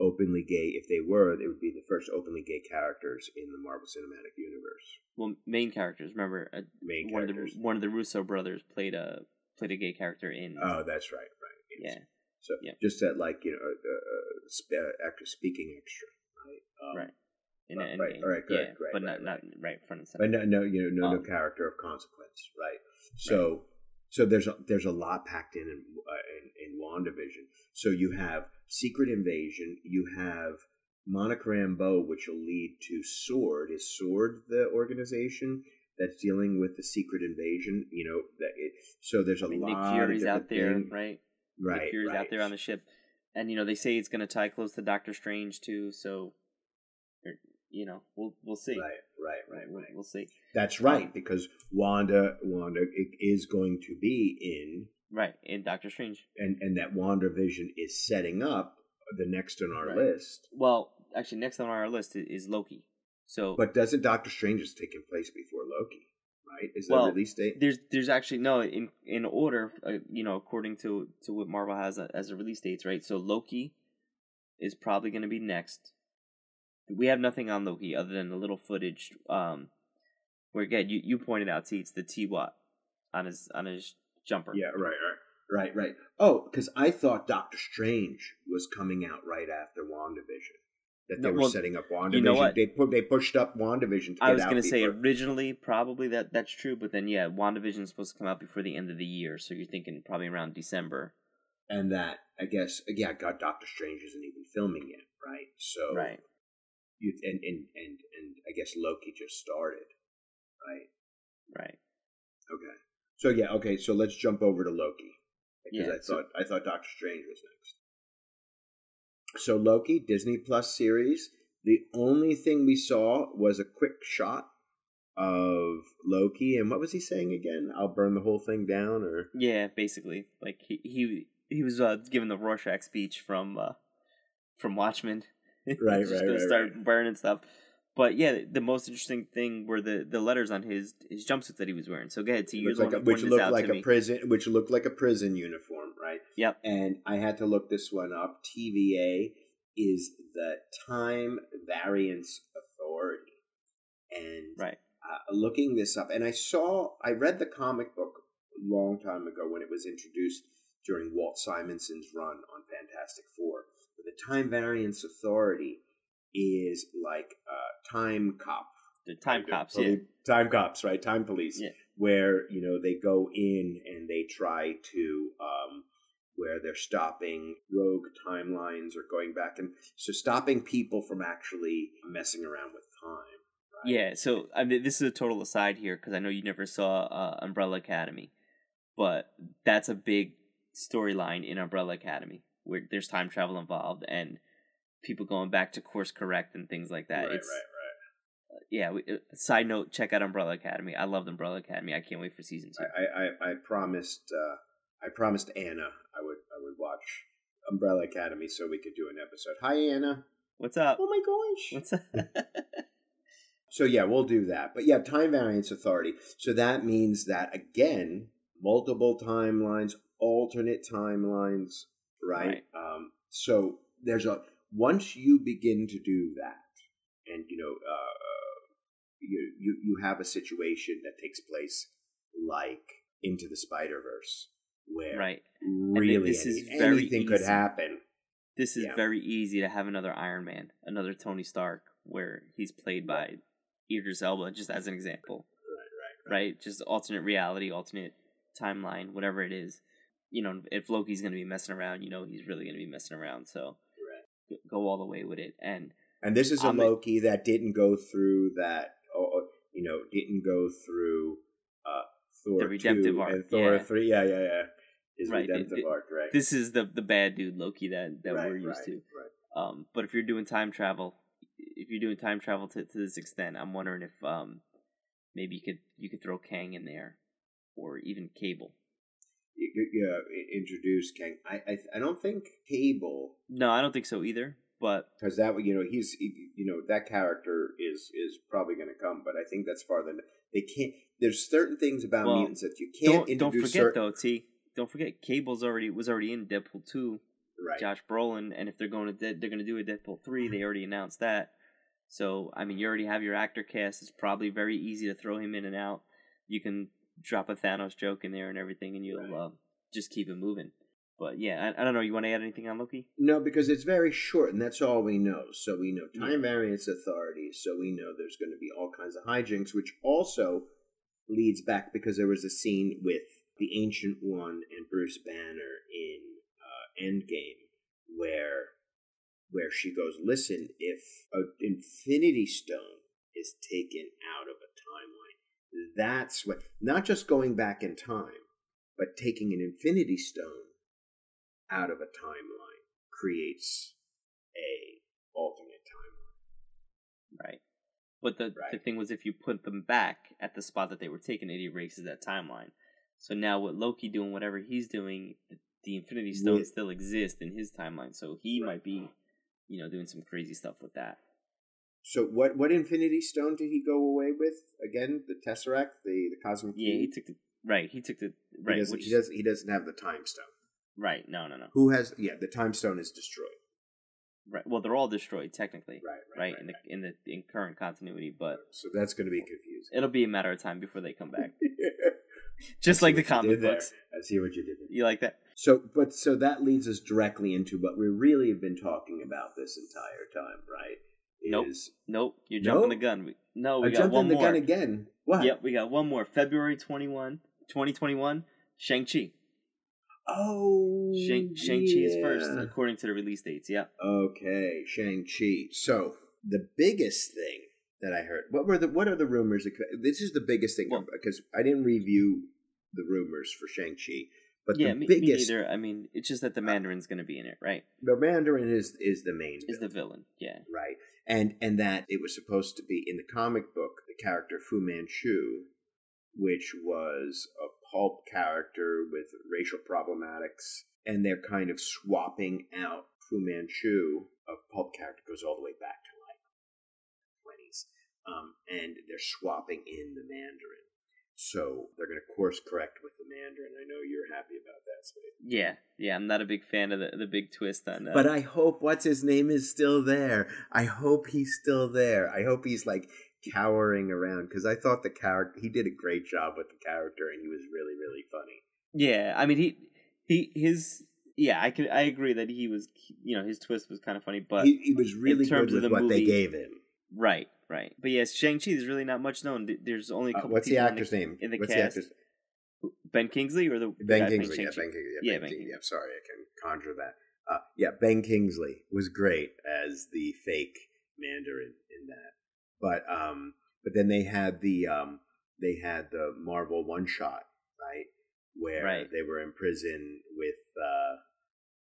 openly gay? If they were, it would be the first openly gay characters in the Marvel Cinematic Universe. Well, main characters. Remember, uh, Main one characters. of the one of the Russo brothers played a played a gay character in. Oh, that's right, right. yes. yeah, So Yeah. just that, like you know, uh, uh, sp- uh, actor speaking extra, right? Um, right. In right, right, Endgame. right, good, yeah, right, but right, not right. not right front and But center. no, no, you know, no, no Um, character of consequence, right? So, so there's a, there's a lot packed in in, uh, in in WandaVision. So you have Secret Invasion, you have Monica Rambeau, which will lead to Sword. Is Sword the organization that's dealing with the Secret Invasion? You know that. It, so there's a I mean, lot. Nick of Fury's out there, things. right? Right, Nick Fury's right. out there on the ship, and you know they say it's going to tie close to Doctor Strange too. So, er, you know, we'll we'll see. Right, right, right, We'll, right. we'll see. That's right, Um, because Wanda, Wanda is going to be in, Right in Doctor Strange. and and that Wanda Vision is setting up the next on our Right. list. Well, actually, next on our list is Loki. So But doesn't Doctor Strange is taking place before Loki? right? Is Well, the release date? There's there's actually no in in order, uh, you know, according to to what Marvel has a, as a release dates, right? So Loki is probably going to be next. We have nothing on Loki other than a little footage. Um, where again, you you pointed out, see, it's the T what on his on his jumper. Yeah, right, right, right, right. Oh, because I thought Doctor Strange was coming out right after WandaVision. That they No, were well, setting up WandaVision. you know what? They put they pushed up WandaVision. To I was gonna say before- originally probably that that's true, but then yeah, WandaVision is supposed to come out before the end of the year, so you're thinking probably around December. and that I guess yeah, God, Doctor Strange isn't even filming yet, right? So Right. you and and and and I guess Loki just started, right? Right. Okay. So yeah, okay. So let's jump over to Loki because Yeah, I so- thought I thought Doctor Strange was next. So Loki, Disney Plus series. The only thing we saw was a quick shot of Loki, and what was he saying again? I'll burn the whole thing down, or Yeah, basically, like he he he was uh, giving the Rorschach speech from uh, from Watchmen. Right, Just right, gonna right, start right. burning stuff. But yeah, the most interesting thing were the, the letters on his his jumpsuit that he was wearing. So go ahead, looked the like a, which looked like a me. prison, which looked like a prison uniform, right? Yep. And I had to look this one up. TVA is the Time Variance Authority, and Right. uh, looking this up, and I saw, I read the comic book a long time ago when it was introduced during Walt Simonson's run on Fantastic Four. But the Time Variance Authority is like uh, time cop, The time cops, yeah. time cops, right? Time police, Yeah. where you know they go in and they try to. Um, where they're stopping rogue timelines or going back and so stopping people from actually messing around with time. Right? Yeah, so I mean, this is a total aside here because I know you never saw uh, Umbrella Academy, but that's a big storyline in Umbrella Academy where there's time travel involved and people going back to course correct and things like that. right, it's right, yeah. We, uh, side note: check out Umbrella Academy. I loved Umbrella Academy. I can't wait for season two. right. I, I, I promised uh, I promised Anna I would I would watch Umbrella Academy so we could do an episode. Hi Anna. What's up? Oh my gosh. What's up? So yeah, we'll do that. But yeah, time variance authority. So that means that again, multiple timelines, alternate timelines, right? Um, so there's a once you begin to do that, and you know, uh, you you you have a situation that takes place like into the Spider Verse, where right. really this is any- very anything could easy. happen. This is Yeah. very easy to have another Iron Man, another Tony Stark, where he's played by Idris Elba, just as an example. Right, right, right? Just alternate reality, alternate timeline, whatever it is. You know, if Loki's going to be messing around, you know he's really going to be messing around. So Right. Go- all the way with it. And And this is a a- Loki that didn't go through that, or, you know, didn't go through uh, Thor The redemptive 2 arc, and Thor yeah. three. Yeah, yeah, yeah. His Right, redemptive it- arc, right? this is the the bad dude Loki that that right, we're used right, to. Right. Um, but if you're doing time travel, if you're doing time travel to, to this extent, I'm wondering if um maybe you could you could throw Kang in there, or even Cable. You, uh, introduce Kang. I, I, I don't think Cable No, I don't think so either. But because that you know he's you know that character is is probably going to come, but I think that's farther. than They can't. There's certain things about Well, mutants that you can't don't don't forget cer- though, T. Don't forget Cable's already was already in Deadpool two. right? Josh Brolin, and if they're going to Dead, they're going to do a Deadpool three. They already announced that. So I mean, you already have your actor cast. It's probably very easy to throw him in and out. You can drop a Thanos joke in there and everything, and you'll uh, just keep it moving. But yeah, I, I don't know. You want to add anything on Loki? No, because it's very short, and that's all we know. So we know time variance authority. So we know there's going to be all kinds of hijinks, which also leads back because there was a scene with the Ancient One and Bruce Banner in uh, Endgame where where she goes, "Listen, if an Infinity Stone is taken out of a that's what not just going back in time, but taking an Infinity Stone." out of a timeline creates a alternate timeline. Right. But the the thing was, if you put them back at the spot that they were taken, it erases that timeline. So now with Loki doing whatever he's doing, the, the Infinity Stone still exists in his timeline. So he Right. might be, you know, doing some crazy stuff with that. So what what Infinity Stone did he go away with again? The Tesseract, the the Cosmic. Yeah, Key? he took the right. He took the He right. doesn't, which, he doesn't. He doesn't have the Time Stone. right. No, no, no. Who has? Yeah, the Time Stone is destroyed. Right. Well, they're all destroyed technically, Right. right? Right. in the in the in current continuity, but so that's going to be confusing. it'll be a matter of time before they come back. Just like the comic did there. books. I see what you did. There. You like that? So, but so that leads us directly into what we really have been talking about this entire time, right? Nope. Is Nope. You're jumping No? the gun. We, no, I we got jumped one the more. gun again. What? Yep, we got one more. February 21, 2021, Shang-Chi. Oh, Shang- Shang-Chi is first, according to the release dates. Yeah. Okay, Shang Chi. So the biggest thing that I heard. What were the? What are the rumors? This is the biggest thing Well- because I didn't review the rumors for Shang Chi. But yeah, the me, me biggest, neither. I mean, it's just that the uh, Mandarin's going to be in it, right? the Mandarin is is the main. Is the villain, villain. Yeah. right? And and that it was supposed to be in the comic book the character Fu Manchu, which was a pulp character with racial problematics, and they're kind of swapping out Fu Manchu, a pulp character goes all the way back to like twenties, um, and they're swapping in the Mandarin. So they're going to course correct with the Mandarin. I know you're happy about that, Spade. Yeah. Yeah, I'm not a big fan of the, the big twist on that. But uh, I hope what's his name is still there. I hope he's still there. I hope he's like cowering around because I thought the character he did a great job with the character and he was really really funny. Yeah, I mean he he his yeah, I could I agree that he was you know his twist was kind of funny, but he, he was really good terms of with the what they gave him. right, right. But yes, Shang Chi. There's really not much known. There's only a Uh, couple. what's the actor's in name? in the what's cast. the actor's Ben Kingsley or the the Ben Kingsley? Yeah, Ben Kingsley. Yeah, Yeah, Ben Ben Kingsley. Kingsley. Yeah, sorry, I can conjure that. Uh, yeah, Ben Kingsley was great as the fake Mandarin in that. But um, but then they had the um, they had the Marvel one shot right where Right. they were in prison with uh,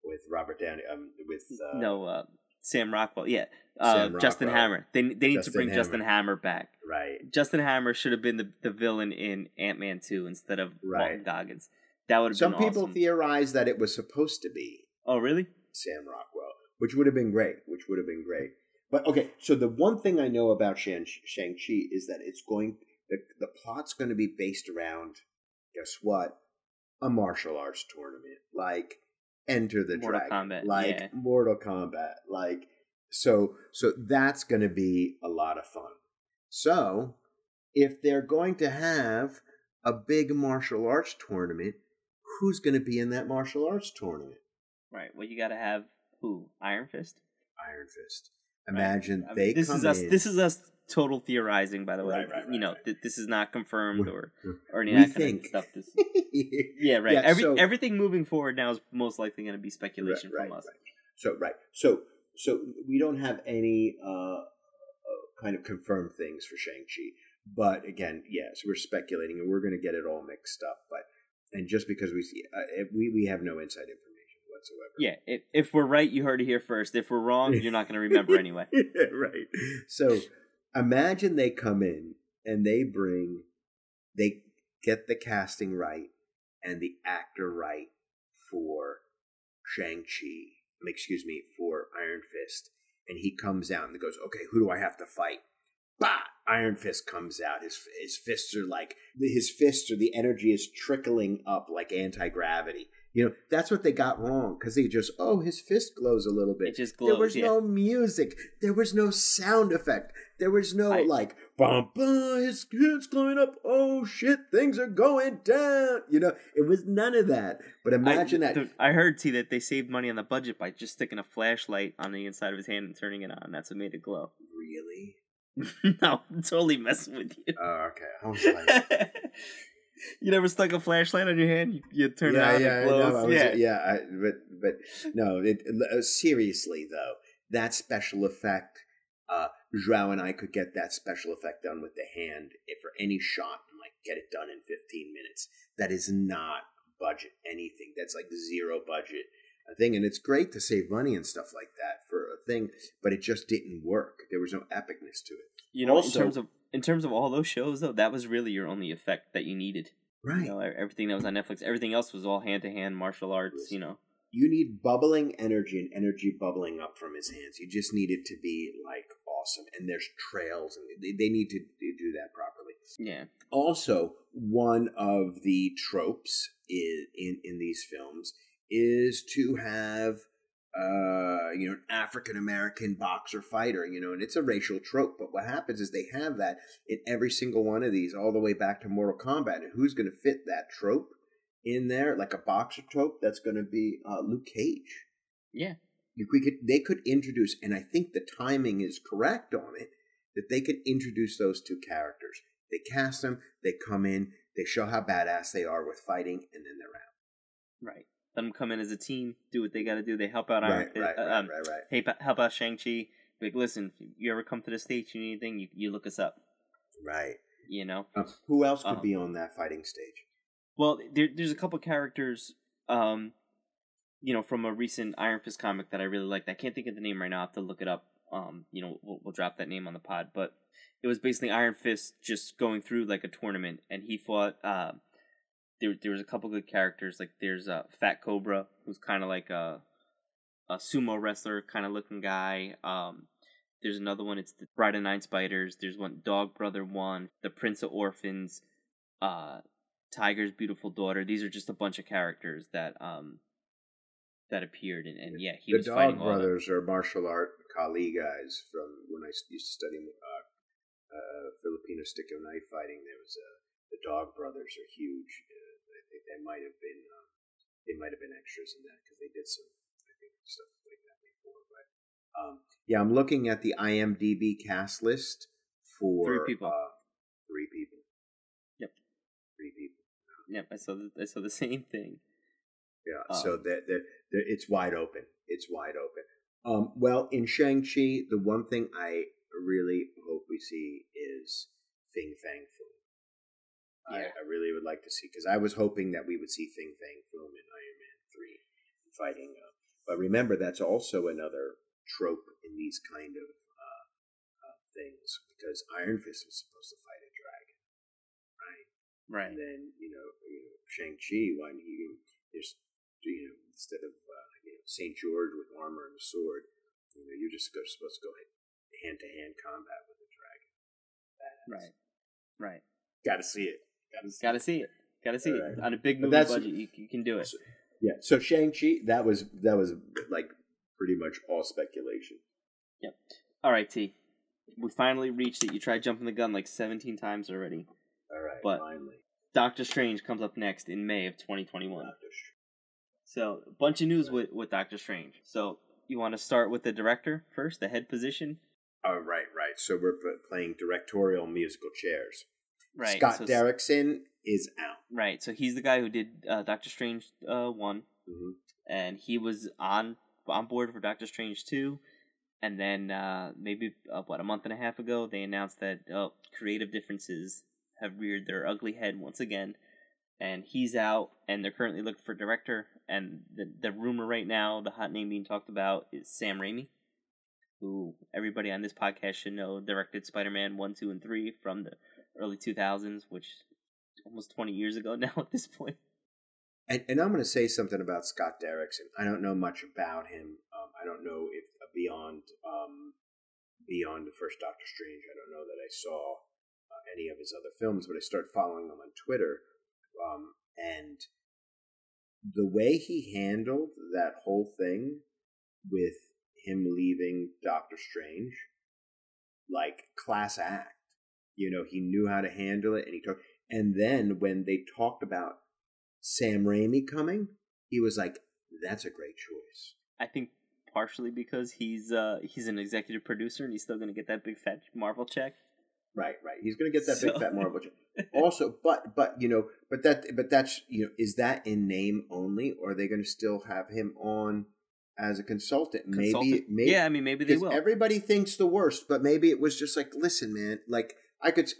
with Robert Downey um, with uh, no, uh, Sam Rockwell. Yeah, uh, Sam Justin Hammer. They they need to bring Hammer. Justin Hammer back. right Justin Hammer should have been the, the villain in Ant Man two instead of Right. Walton Goggins. That would have been some people awesome. theorize that it was supposed to be oh really? Sam Rockwell, which would have been great. Which would have been great. But okay, so the one thing I know about Shang Chi is that it's going the the plot's going to be based around guess what a martial arts tournament like Enter the Mortal Dragon, Kombat, like yeah. Mortal Kombat, like so so that's going to be a lot of fun. So if they're going to have a big martial arts tournament, who's going to be in that martial arts tournament? Right. Well, you got to have who? Iron Fist. Iron Fist. Right. Imagine I mean, they this come is us. in. This is us total theorizing, by the way. Right, right, right, you know, th- this is not confirmed or or any we that kind think. of stuff. This, yeah, right. Yeah, Every so- everything moving forward now is most likely going to be speculation from us. So right. So so we don't have any uh, uh, kind of confirmed things for Shang Chi, but again, yes, we're speculating and we're going to get it all mixed up. But and just because we see, uh, we we have no inside information whatsoever. Yeah. If, if we're right, you heard it here first. If we're wrong, you're not going to remember anyway. right. So imagine they come in and they bring, they get the casting right and the actor right for Shang-Chi, um, excuse me, for Iron Fist. And he comes out and goes, okay, who do I have to fight? Bah! Iron Fist comes out. His his fists are like his fists are the energy is trickling up like anti gravity. You know that's what they got wrong because they just oh his fist glows a little bit. It just glows. There was yeah. no music. There was no sound effect. There was no I- like bum bum. His head's glowing up. Oh shit! Things are going down. You know, it was none of that. But imagine I, that. the- I heard T that they saved money on the budget by just sticking a flashlight on the inside of his hand and turning it on. That's what made it glow. really? no, I'm totally messing with you. Oh, okay. I was like, you never stuck a flashlight on your hand? You, you turn yeah, it on, yeah, it I know. I was- yeah, yeah. I, but but no. It, uh, seriously though, that special effect. Uh, Joao and I could get that special effect done with the hand if for any shot and like get it done in 15 minutes. That is not budget anything. That's like zero budget a thing, and it's great to save money and stuff like that for a thing, but it just didn't work. There was no epicness to it. You know, Also- in terms of in terms of all those shows, though, that was really your only effect that you needed. Right. You know, everything that was on Netflix, everything else was all hand to hand martial arts. You know, you need bubbling energy and energy bubbling up from his hands. You just need it to be like awesome. And there's trails, and they, they need to do that properly. Yeah. Also, one of the tropes in in, in these films is to have uh you know an african american boxer fighter you know and it's a racial trope but what happens is they have that in every single one of these all the way back to mortal kombat and who's going to fit that trope in there like a boxer trope that's going to be uh luke cage Yeah. if we could they could introduce and i think the timing is correct on it that they could introduce those two characters they cast them they come in they show how badass they are with fighting and then they're out Right. Let them come in as a team, do what they got to do. They help out right Iron right, Fist. right, uh, um, right right Hey, help out Shang Chi. Like, listen, you ever come to the states, you need anything, you you look us up. right You know. Um, who else could Um, be on that fighting stage Well, there, there's a couple characters, um, you know, from a recent Iron Fist comic that I really liked. I can't think of the name right now. I have to look it up. Um, you know, we'll, we'll drop that name on the pod. But it was basically Iron Fist just going through like a tournament, and he fought. Uh, there, there was a couple good characters. Like there's uh, Fat Cobra, who's kind of like a a sumo wrestler kind of looking guy. Um, there's another one. It's the Bride of Nine Spiders. There's one Dog Brother one, the Prince of Orphans, uh, Tiger's beautiful daughter. These are just a bunch of characters that um that appeared, and, and yeah, he the was dog fighting brothers are martial art kali guys from when i used to study uh, uh, filipino stick of knife fighting there was uh, the dog brothers are huge uh, think they might have been um, they might have been extras in that because they did some i think stuff like that before but um, yeah i'm looking at the imdb cast list for Three people. uh, three people Yep. three people Yep, I saw the, I saw the same thing. Yeah, Um, so that that that it's wide open. It's wide open. Um, well, in Shang Chi, the one thing I really hope we see is Fing Fang Foom. I, I really would like to see because I was hoping that we would see Fing Fang Foom in Iron Man three fighting. Uh, but remember, that's also another trope in these kind of uh, uh, things because Iron Fist was supposed to fight a dragon, right? Right. And then you know, you know Shang Chi when he there's you know instead of uh, you know Saint George with armor and a sword, you know you're just supposed to go hand to hand combat with a dragon. Badass. Right. Right. Got to see it. Got to see. Got to see it. Got to see Alright. it on a big movie budget. You, you can do it. Yeah. So Shang Chi, that was that was like pretty much all speculation. Yep. All right, T. We finally reached it. You tried jumping the gun like 17 times already. All right. But- finally, Doctor Strange comes up next in May of 2021. Doctor Strange. So, a bunch of news with, with Doctor Strange. So, you want to start with the director first, the head position? Oh, right, right. So we're playing directorial musical chairs. Right. Scott so, Derrickson is out. Right. So, he's the guy who did uh, Doctor Strange uh, 1, hmm and he was on on board for Doctor Strange 2. And then uh, maybe, uh, what, a month and a half ago, they announced that oh, creative differences have reared their ugly head once again. And he's out, and they're currently looking for a director. And the, the rumor right now, the hot name being talked about, is Sam Raimi, who everybody on this podcast should know directed Spider Man 1, 2, and 3 from the early 2000s, which almost 20 years ago now at this point. And, and I'm going to say something about Scott Derrickson. I don't know much about him. Um, I don't know if uh, beyond um, beyond the first Doctor Strange. I don't know that I saw uh, any of his other films, but I started following him on Twitter, um, and the way he handled that whole thing with him leaving Doctor Strange, like class act. You know, he knew how to handle it, and he took. And then when they talked about Sam Raimi coming, he was like, "That's a great choice." I think partially because he's uh he's an executive producer and he's still gonna get that big fat Marvel check. Right, right. He's going to get that So- big fat Marvel check. Also, but but you know, but that but that's you know, is that in name only, or are they going to still have him on as a consultant? Maybe, Consultant- maybe. yeah, I mean maybe they will. everybody thinks the worst, but maybe it was just like, listen, man. Like I could,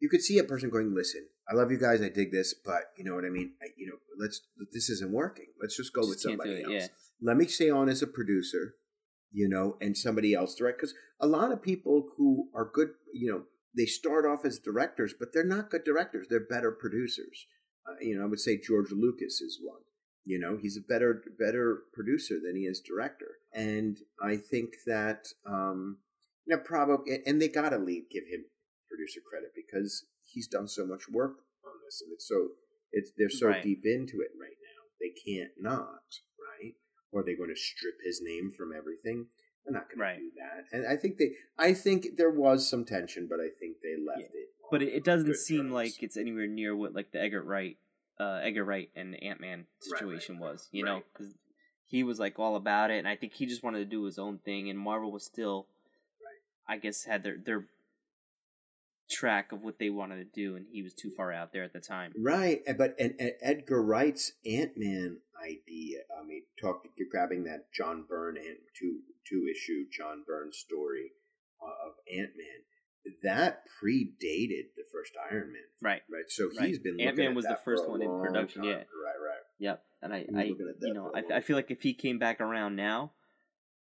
you could see a person going, listen. I love you guys. I dig this, but you know what I mean. I, you know, let's. This isn't working. Let's just go Just with somebody it, else. yeah. Let me stay on as a producer, you know, and somebody else direct. Because a lot of people who are good, you know, they start off as directors, but they're not good directors. They're better producers. Uh, you know, I would say George Lucas is one. You know, he's a better better producer than he is director, and I think that um, you know, probably, and they gotta leave give him producer credit because he's done so much work on this, and it's so it's they're so Right. deep into it right now. They can't not, right? Or they're going to strip his name from everything. They're not going Right. to do that. And I think they, I think there was some tension, but I think they left it. But it, it doesn't seem terms. like it's anywhere near what like the Edgar Wright, uh, Edgar Wright and Ant Man situation right, was. You know, because he was like all about it, and I think he just wanted to do his own thing, and Marvel was still, I guess, had their their track of what they wanted to do, and he was too far out there at the time. Right, but and, and Edgar Wright's Ant Man idea. I mean, talk to grabbing that John Byrne and two two issue John Byrne story uh, of Ant Man that predated the first Iron Man. Right. Right. So Right. he's been looking Ant-Man was the first one in production, time. yeah. Right. Right. Yep. And I, I, looking at that you know, I, I feel like if he came back around now,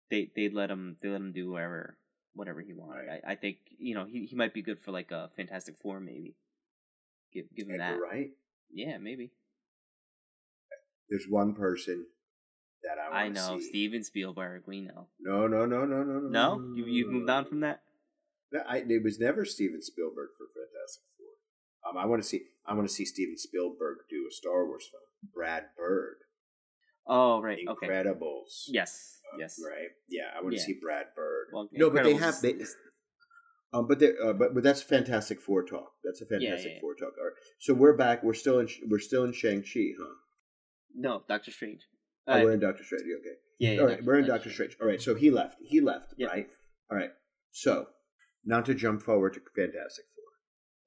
they they let him they let him do whatever whatever he wanted. Right. I, I think you know he he might be good for like a Fantastic Four maybe. Give give him that. Right? Yeah, maybe. There's one person that I I know see. Steven Spielberg. We know. No, no, no, no, no, no. No, you you've moved on from that. No, I, it was never Steven Spielberg for Fantastic Four. Um, I want to see. I want to see Steven Spielberg do a Star Wars film. Brad Bird, Oh right. Okay. Incredibles. Yes. Uh, Yes. Right. Yeah, I want to Yeah. see Brad Bird. Well, no, but they have they. Um, but they, uh, but but that's Fantastic Four talk. That's a Fantastic yeah, yeah. Four talk. All right. So we're back. We're still in. We're still in Shang Chi, huh? No, Doctor Strange. Oh, Uh, we're in Doctor Strange. Okay. yeah, All right, we're in Doctor Strange. All right, so he left. He left, Yep. right? All right. So, not to jump forward to Fantastic Four,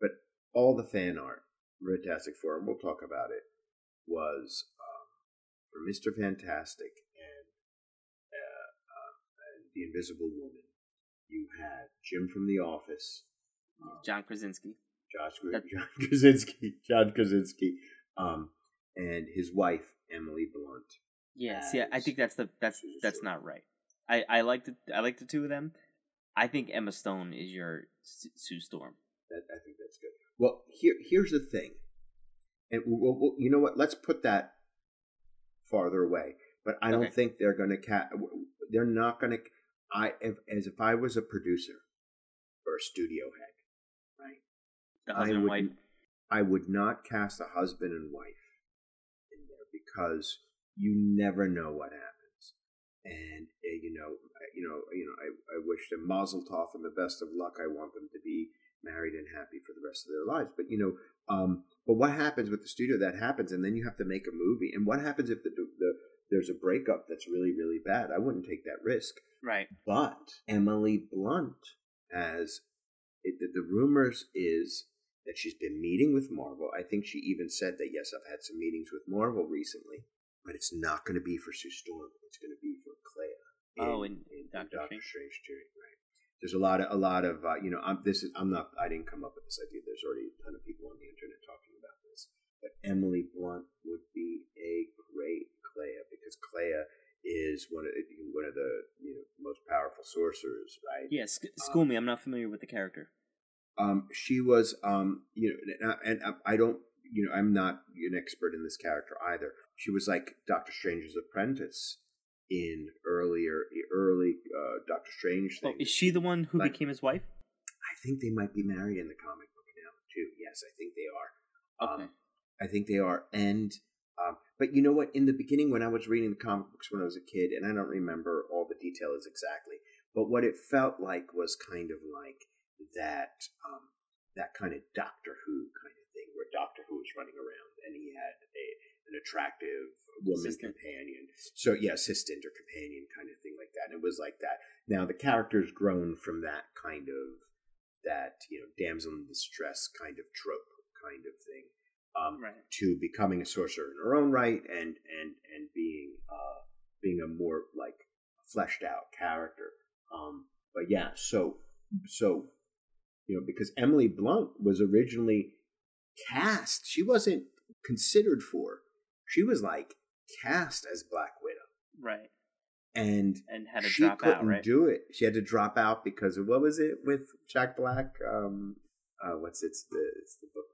but all the fan art, Fantastic Four, and we'll talk about it, was for Mister Fantastic and uh, um, and the Invisible Woman. You had Jim from The Office, um, John Krasinski. Josh John Krasinski, John Krasinski, um, and his wife Emily Blunt. Yeah, see, I- I think that's the that's that's not right. I I like the I like the two of them. I think Emma Stone is your Sue Storm. That, I think that's good. Well, here here's the thing, and we'll, we'll, you know what? Let's put that farther away. But I don't Okay. think they're going to cat. They're not going to. I if, as if I was a producer or a studio head, right? The I husband and would wife. I would not cast a husband and wife in there because you never know what happens. And uh, you know, you know, you know, I, I wish them Mazel Tov and the best of luck. I want them to be married and happy for the rest of their lives. But you know, um, but what happens with the studio? That happens, and then you have to make a movie. And what happens if the the there's a breakup that's really really bad? I wouldn't take that risk. Right. But Emily Blunt as it, the, the rumors is that she's been meeting with Marvel. I think she even said that yes, I've had some meetings with Marvel recently, but it's not going to be for Sue Storm. It's going to be for Clea. Oh, in- Doctor Doctor Strange. Strange right? There's a lot of a lot of uh, you know. I'm, this is I'm not. I didn't come up with this idea. There's already a ton of people on the internet talking about this. But Emily Blunt would be a great Clea because Clea is one of one of the you know most powerful sorcerers, right? Yeah, sc- school me. I'm not familiar with the character. Um, she was um, you know, and, and I don't, you know, I'm not an expert in this character either. She was like Doctor Strange's apprentice in earlier early uh, Doctor Strange Oh, is she the one who Like- became his wife? I think they might be married in the comic book now too. Yes, I think they are. Okay. Um, I think they are. And um, but you know what? In the beginning, when I was reading the comic books when I was a kid, and I don't remember all the details exactly, but what it felt like was kind of like that um, that kind of Doctor Who kind of thing, where Doctor Who was running around and he had a an attractive woman Assistant. companion. So yeah, assistant or companion kind of thing like that. And it was like that. Now the character's grown from that kind of that you know damsel in distress kind of trope kind of thing um, Right. to becoming a sorcerer in her own right and and and being uh, being a more like fleshed out character. Um, but yeah, so so you know because Emily Blunt was originally cast, she wasn't considered for. She was like cast as Black Widow, Right. and And had to she drop couldn't out, right? do it. She had to drop out because of what was it with Jack Black? Um, uh, what's it's the it's the book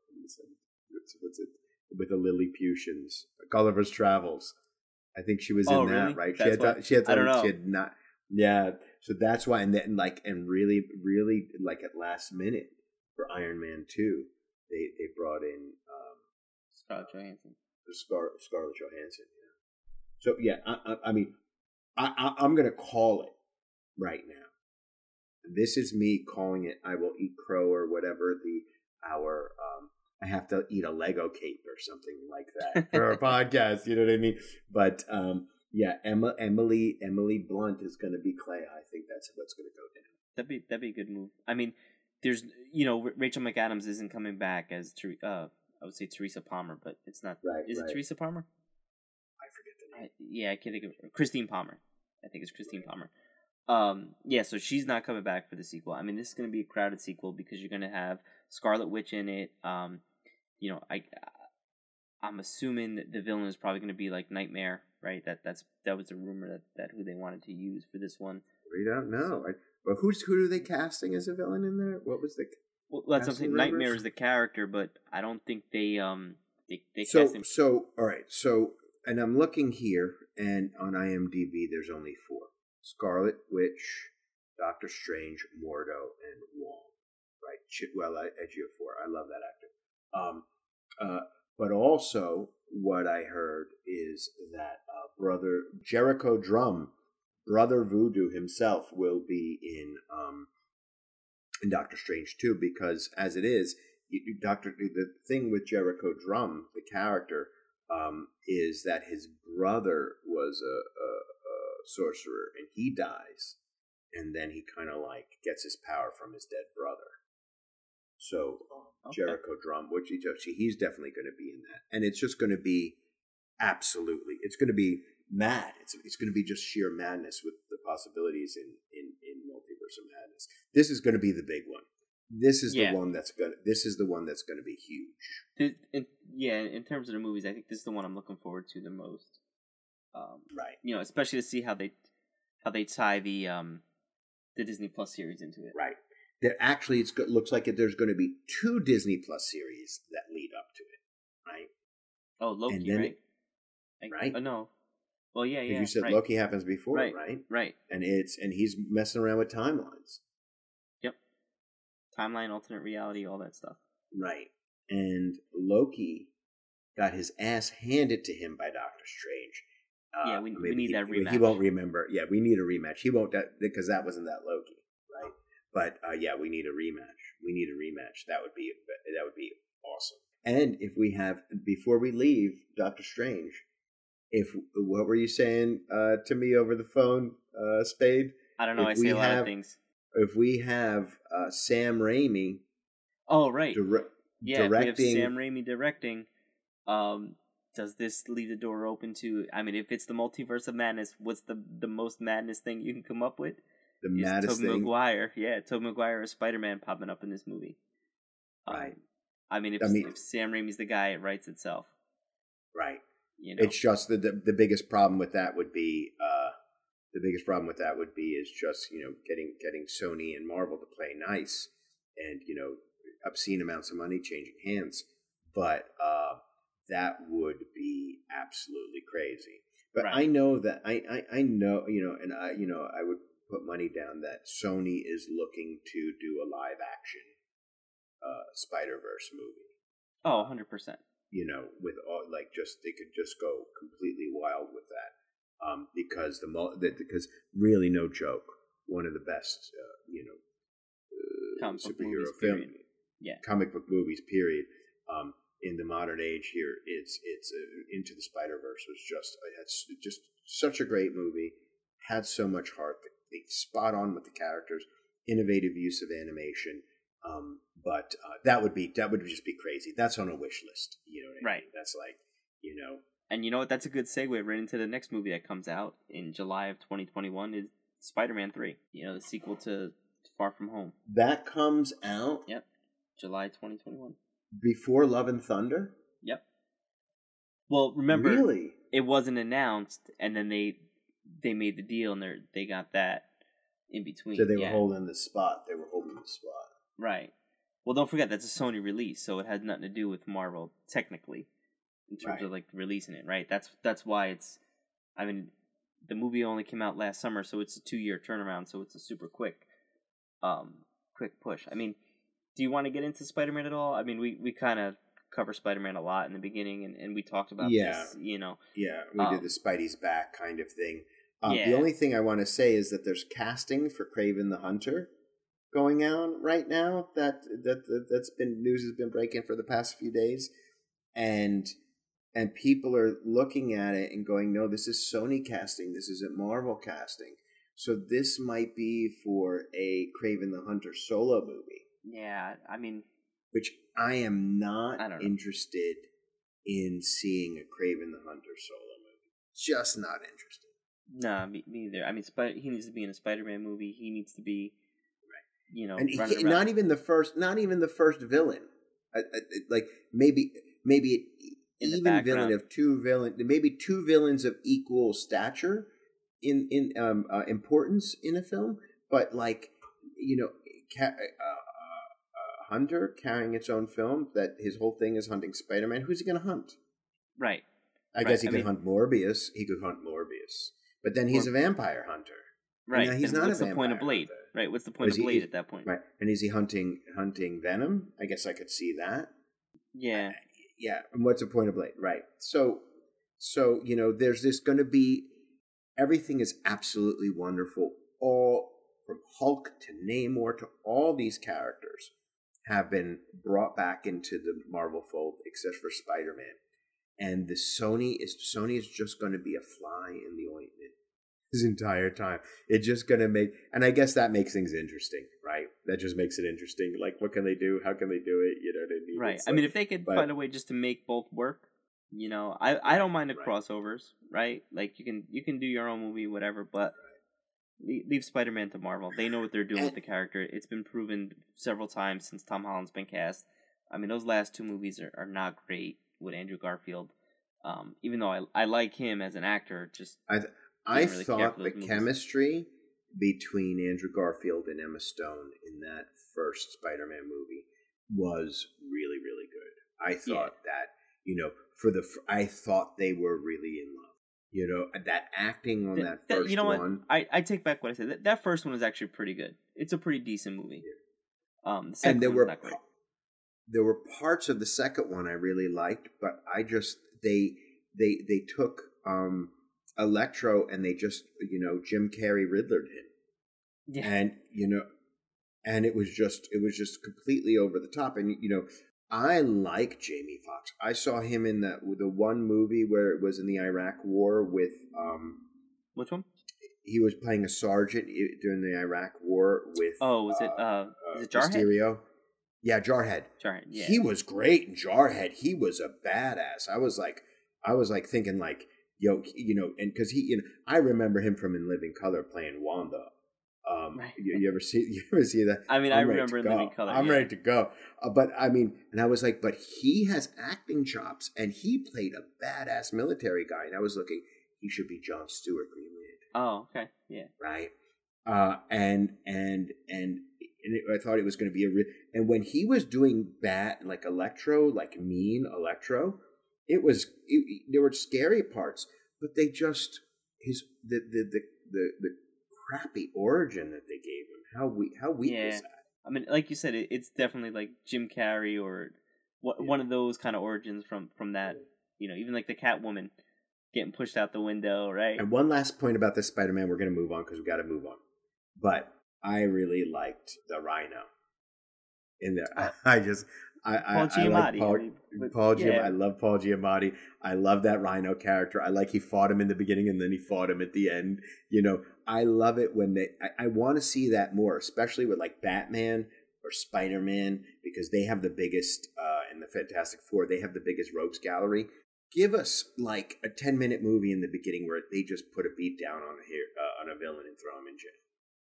what's, what's it with the Lilliputians, Gulliver's Travels. I think she was Oh, in that, right? That's she had, why- she had, I don't know. she had not. Yeah, so that's why, and then like, and really, really, like at last minute for Iron Man two, they they brought in um, Scarlett Johansson. Scar- Scarlett Johansson. Yeah. So yeah, I, I, I mean, I, I, I'm gonna call it right now. This is me calling it. I will eat crow or whatever the our. Um, I have to eat a Lego cape or something like that for our podcast. You know what I mean? But um, yeah, Emma, Emily, Emily Blunt is going to be Clay. I think that's what's going to go down. That'd be that'd be a good move. I mean, there's you know Rachel McAdams isn't coming back as Ter- uh I would say Teresa Palmer, but it's not. Right, Is right. it Teresa Palmer? I forget the name. I, yeah, I can't think of Christine Palmer. I think it's Christine Palmer. Um, yeah, so she's not coming back for the sequel. I mean, this is going to be a crowded sequel because you're going to have Scarlet Witch in it. Um, you know, I I'm assuming that the villain is probably going to be like Nightmare, right? That that's that was a rumor that that who they wanted to use for this one. We don't know. I, but who's who are they casting as a villain in there? What was the Well, that's something. Nightmare is the character, but I don't think they um they they so cast him. so all right so and i'm looking here and on imdb there's only four. Scarlet witch doctor strange mordo and wong. Right? Chiwetel Ejiofor i love that actor. Um uh but also what i heard is that uh, brother Jericho Drumm brother voodoo himself will be in um in doctor strange too because as it is Doctor, the thing with Jericho Drum, the character, um, is that his brother was a, a, a sorcerer and he dies, and then he kind of like gets his power from his dead brother. So um, Okay. Jericho Drumm, which he he's definitely going to be in that, and it's just going to be absolutely, it's going to be mad. It's it's going to be just sheer madness with the possibilities in in in multiverse of madness. This is going to be the big one. This is Yeah. the one that's gonna. This is the one that's going to be huge. In, yeah, in terms of the movies, I think this is the one I'm looking forward to the most. Um, Right. you know, especially to see how they how they tie the um the Disney Plus series into it. Right. There actually, it's go- looks like there's going to be two Disney Plus series that lead up to it. Right. Oh, Loki, then right? it- I- right? uh, no. Well, yeah, yeah. you said right, Loki happens before, Right. right. Right. And it's and he's messing around with timelines. Timeline, alternate reality, all that stuff. Right. And Loki got his ass handed to him by Doctor Strange. Uh, Yeah, we- we need he, that rematch. He won't remember. Yeah, we need a rematch. He won't that because that wasn't that Loki, right? But uh, yeah, we need a rematch. We need a rematch. That would be that would be awesome. And if we have before we leave Doctor Strange, if what were you saying uh, to me over the phone, uh, Spade? I don't know. If I say a lot have- of things. If we have uh, Sam Raimi Oh, right. dire- yeah, directing, if we have Sam Raimi directing, um, does this leave the door open to? I mean, if it's the multiverse of madness, what's the the most madness thing you can come up with? the Is maddest Tobey thing. Maguire, yeah, Tobey Maguire as Spider Man popping up in this movie. Um, Right. I mean, if, I mean- if Sam Raimi's the guy, it writes itself. Right. You know, It's just the, the the biggest problem with that would be uh the biggest problem with that would be is just you know getting getting Sony and Marvel to play nice and you know obscene amounts of money changing hands, but uh that would be absolutely crazy. But Right. I know that I, I I know you know and I you know I would put money down that Sony is looking to do a live action uh Spider Verse movie oh, 100 percent. you know, with all like just they could just go completely wild with that, um, because the mul- that because really no joke, one of the best, uh, you know, uh, superhero film. Yeah. comic book movies, period. Um, in the modern age here, it's it's uh, Into the Spider Verse was just it's just such a great movie, had so much heart, they spot on with the characters, innovative use of animation. Um, but uh, that would be that would just be crazy. That's on a wish list. You know what I Right. mean? That's like you know And you know what? That's a good segue right into the next movie that comes out in July of 2021 is Spider Man 3. You know, the sequel to Far From Home. that comes out Yep. July 2021. before Love and Thunder. Yep. Well, remember, really? it wasn't announced, and then they they made the deal, and they they got that in between. So they were yeah. holding the spot. They were holding the spot. right. Well, don't forget that's a Sony release, so it had nothing to do with Marvel technically, in terms Right. of like releasing it. Right. That's that's why it's. I mean, the movie only came out last summer, so it's a two year turnaround. So it's a super quick, um, quick push. I mean, do you want to get into Spider Man at all? I mean, we we kind of cover Spider Man a lot in the beginning, and, and we talked about Yeah. this. You know, Yeah, we Um, did the Spidey's back kind of thing. Um, Yeah. The only thing I want to say is that there's casting for Kraven the Hunter going on right now. That that, that that's been news has been breaking for the past few days, and and people are looking at it and going, "No, this is Sony casting. This isn't Marvel casting." So this might be for a Kraven the Hunter solo movie, yeah. I mean, which I am not I interested in seeing a Kraven the Hunter solo movie. Just not interested. nah, me, me either. I mean, Spi- he needs to be in a Spider Man movie. He needs to be, you know, and he, not even the first, not even the first villain. I, I, like maybe, maybe even villain of two villain, maybe two villains of equal stature in in um, uh, importance in a film, but like you know, ca- uh, uh, uh, Hunter carrying its own film that his whole thing is hunting Spider Man. Who's he going to hunt? right. I Right, guess he I could mean- hunt Morbius. He could hunt Morbius, but then he's a vampire hunter, Right. now he's then not a what's the point of Blade? hunter. Right. What's the point of he- Blade at that point? right? And is he hunting hunting Venom? I guess I could see that. Yeah. Yeah and what's the point of blade? Right. So so you know there's this going to be everything is absolutely wonderful. All from hulk to namor to all these characters have been brought back into the marvel fold except for spider-man. And the sony is sony is just going to be a fly in the ointment this entire time it's just going to make and i guess that makes things interesting right that just makes it interesting like what can they do how can they do it you know what i mean Right. It's I mean, if they could but- find a way just to make both work, you know, I I don't mind the Right. crossovers, right? Like you can you can do your own movie, whatever, but leave, leave Spider Man to Marvel. They know what they're doing with the character. It's been proven several times since Tom Holland's been cast. I mean, those last two movies are, are not great with Andrew Garfield. Um, even though I I like him as an actor, just I I really thought the movies. chemistry between Andrew Garfield and Emma Stone in that first Spider-Man movie was really really good. I thought that you know for the I thought they were really in love. You know that acting on Th- that that- first you know what? one, I, I take back what I said. That, that first one was actually pretty good. It's a pretty decent movie. Um, the and there were not great. pa- there were parts of the second one I really liked, but I just they they they took um Electro and they just you know Jim Carrey Riddlered him. Yeah. and you know and it was just it was just completely over the top and you know i like jamie foxx i saw him in that the one movie where it was in the iraq war with um Which one? he was playing a sergeant during the iraq war with Oh, was it uh, uh, uh, is it Jarhead? Mysterio. yeah jarhead Jarhead. Yeah. he was great in jarhead he was a badass i was like i was like thinking like yo you know and because he you know i remember him from in living color playing wanda um, Right. you, you ever see you ever see that? I mean, I'm I remember in. Living Color. I'm yeah. ready to go. Uh, but I mean, and I was like, but he has acting chops, and he played a badass military guy. And I was looking, he should be John Stewart Green Lantern, Oh, okay. Yeah. right? Uh, and and and and it, I thought it was going to be a real. And when he was doing bat like Electro, like mean Electro, it was it, there were scary parts, but they just his the the the the, the crappy origin that they gave him. How we how weak Yeah. was that? I mean, like you said, it, it's definitely like Jim Carrey or what, Yeah. one of those kind of origins from from that. You know, even like the Catwoman getting pushed out the window, right? And one last point about this Spider Man, we're going to move on because we got to move on. But I really liked the Rhino in there. Oh. I just I I, Paul I like Giamatti. Paul, I but- Paul Giam- yeah. I love Paul Giamatti. I love that Rhino character. I like he fought him in the beginning and then he fought him at the end. You know, I love it when they. I, I want to see that more, especially with like Batman or Spider Man, because they have the biggest uh, in the Fantastic Four. They have the biggest rogues gallery. Give us like a ten minute movie in the beginning where they just put a beat down on a here uh, on a villain and throw him in jail.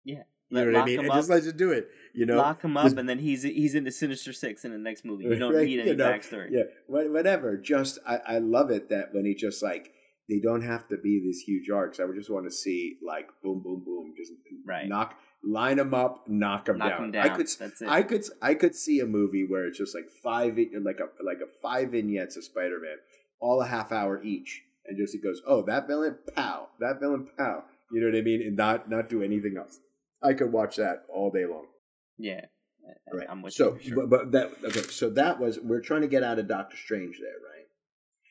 Yeah. You know what I mean? And up, just let you do it. You know, lock him up, Just- and then he's he's in the Sinister Six in the next movie. You don't Right, need any you know, backstory. yeah, whatever. Just I, I love it that when he just like they don't have to be these huge arcs. I would just want to see like boom, boom, boom, just Right. knock, line them up, knock them Knock down. down. I could, That's it. I could, I could see a movie where it's just like five, like a like a five vignettes of Spider Man, all a half hour each, and just he goes, "Oh, that villain, pow! That villain, pow!" You know what I mean? And not not do anything else. I could watch that all day long. Yeah. Right. I'm with so, you. Sure. but, but that okay. So that was we're trying to get out of Doctor Strange there, right?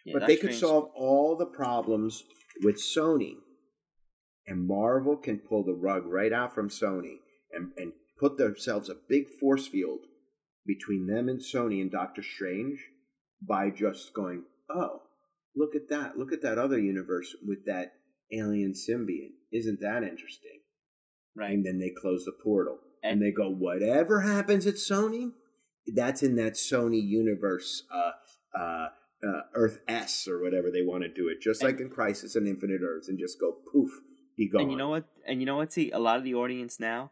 Yeah, but Doctor they could Strange- solve all the problems with Sony, and Marvel can pull the rug right out from Sony and and put themselves a big force field between them and Sony and Doctor Strange by just going, oh, look at that, look at that other universe with that alien symbiont. Isn't that interesting? Right. And then they close the portal. And, And- they go, whatever happens at Sony, that's in that Sony universe, uh, uh, uh, Earth S or whatever they want to do it. Just And- like in Crisis on Infinite Earths, and just go poof, be gone. And you know what? And you know what? See, a lot of the audience now,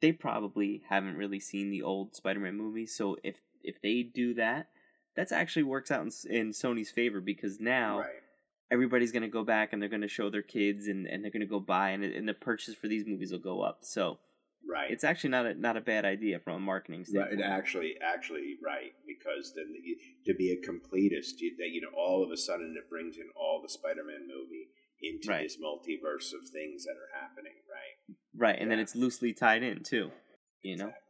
they probably haven't really seen the old Spider-Man movies. So if if they do that, that's actually works out in, in Sony's favor because now Right. Everybody's going to go back and they're going to show their kids and, and they're going to go buy and, and the purchase for these movies will go up. So Right. it's actually not a not a bad idea from a marketing standpoint. it actually, actually, right, because then you, to be a completist, you, that you know, all of a sudden it brings in all the Spider-Man movie into Right. this multiverse of things that are happening, right? Right, and then it's loosely tied in too. You know. Exactly.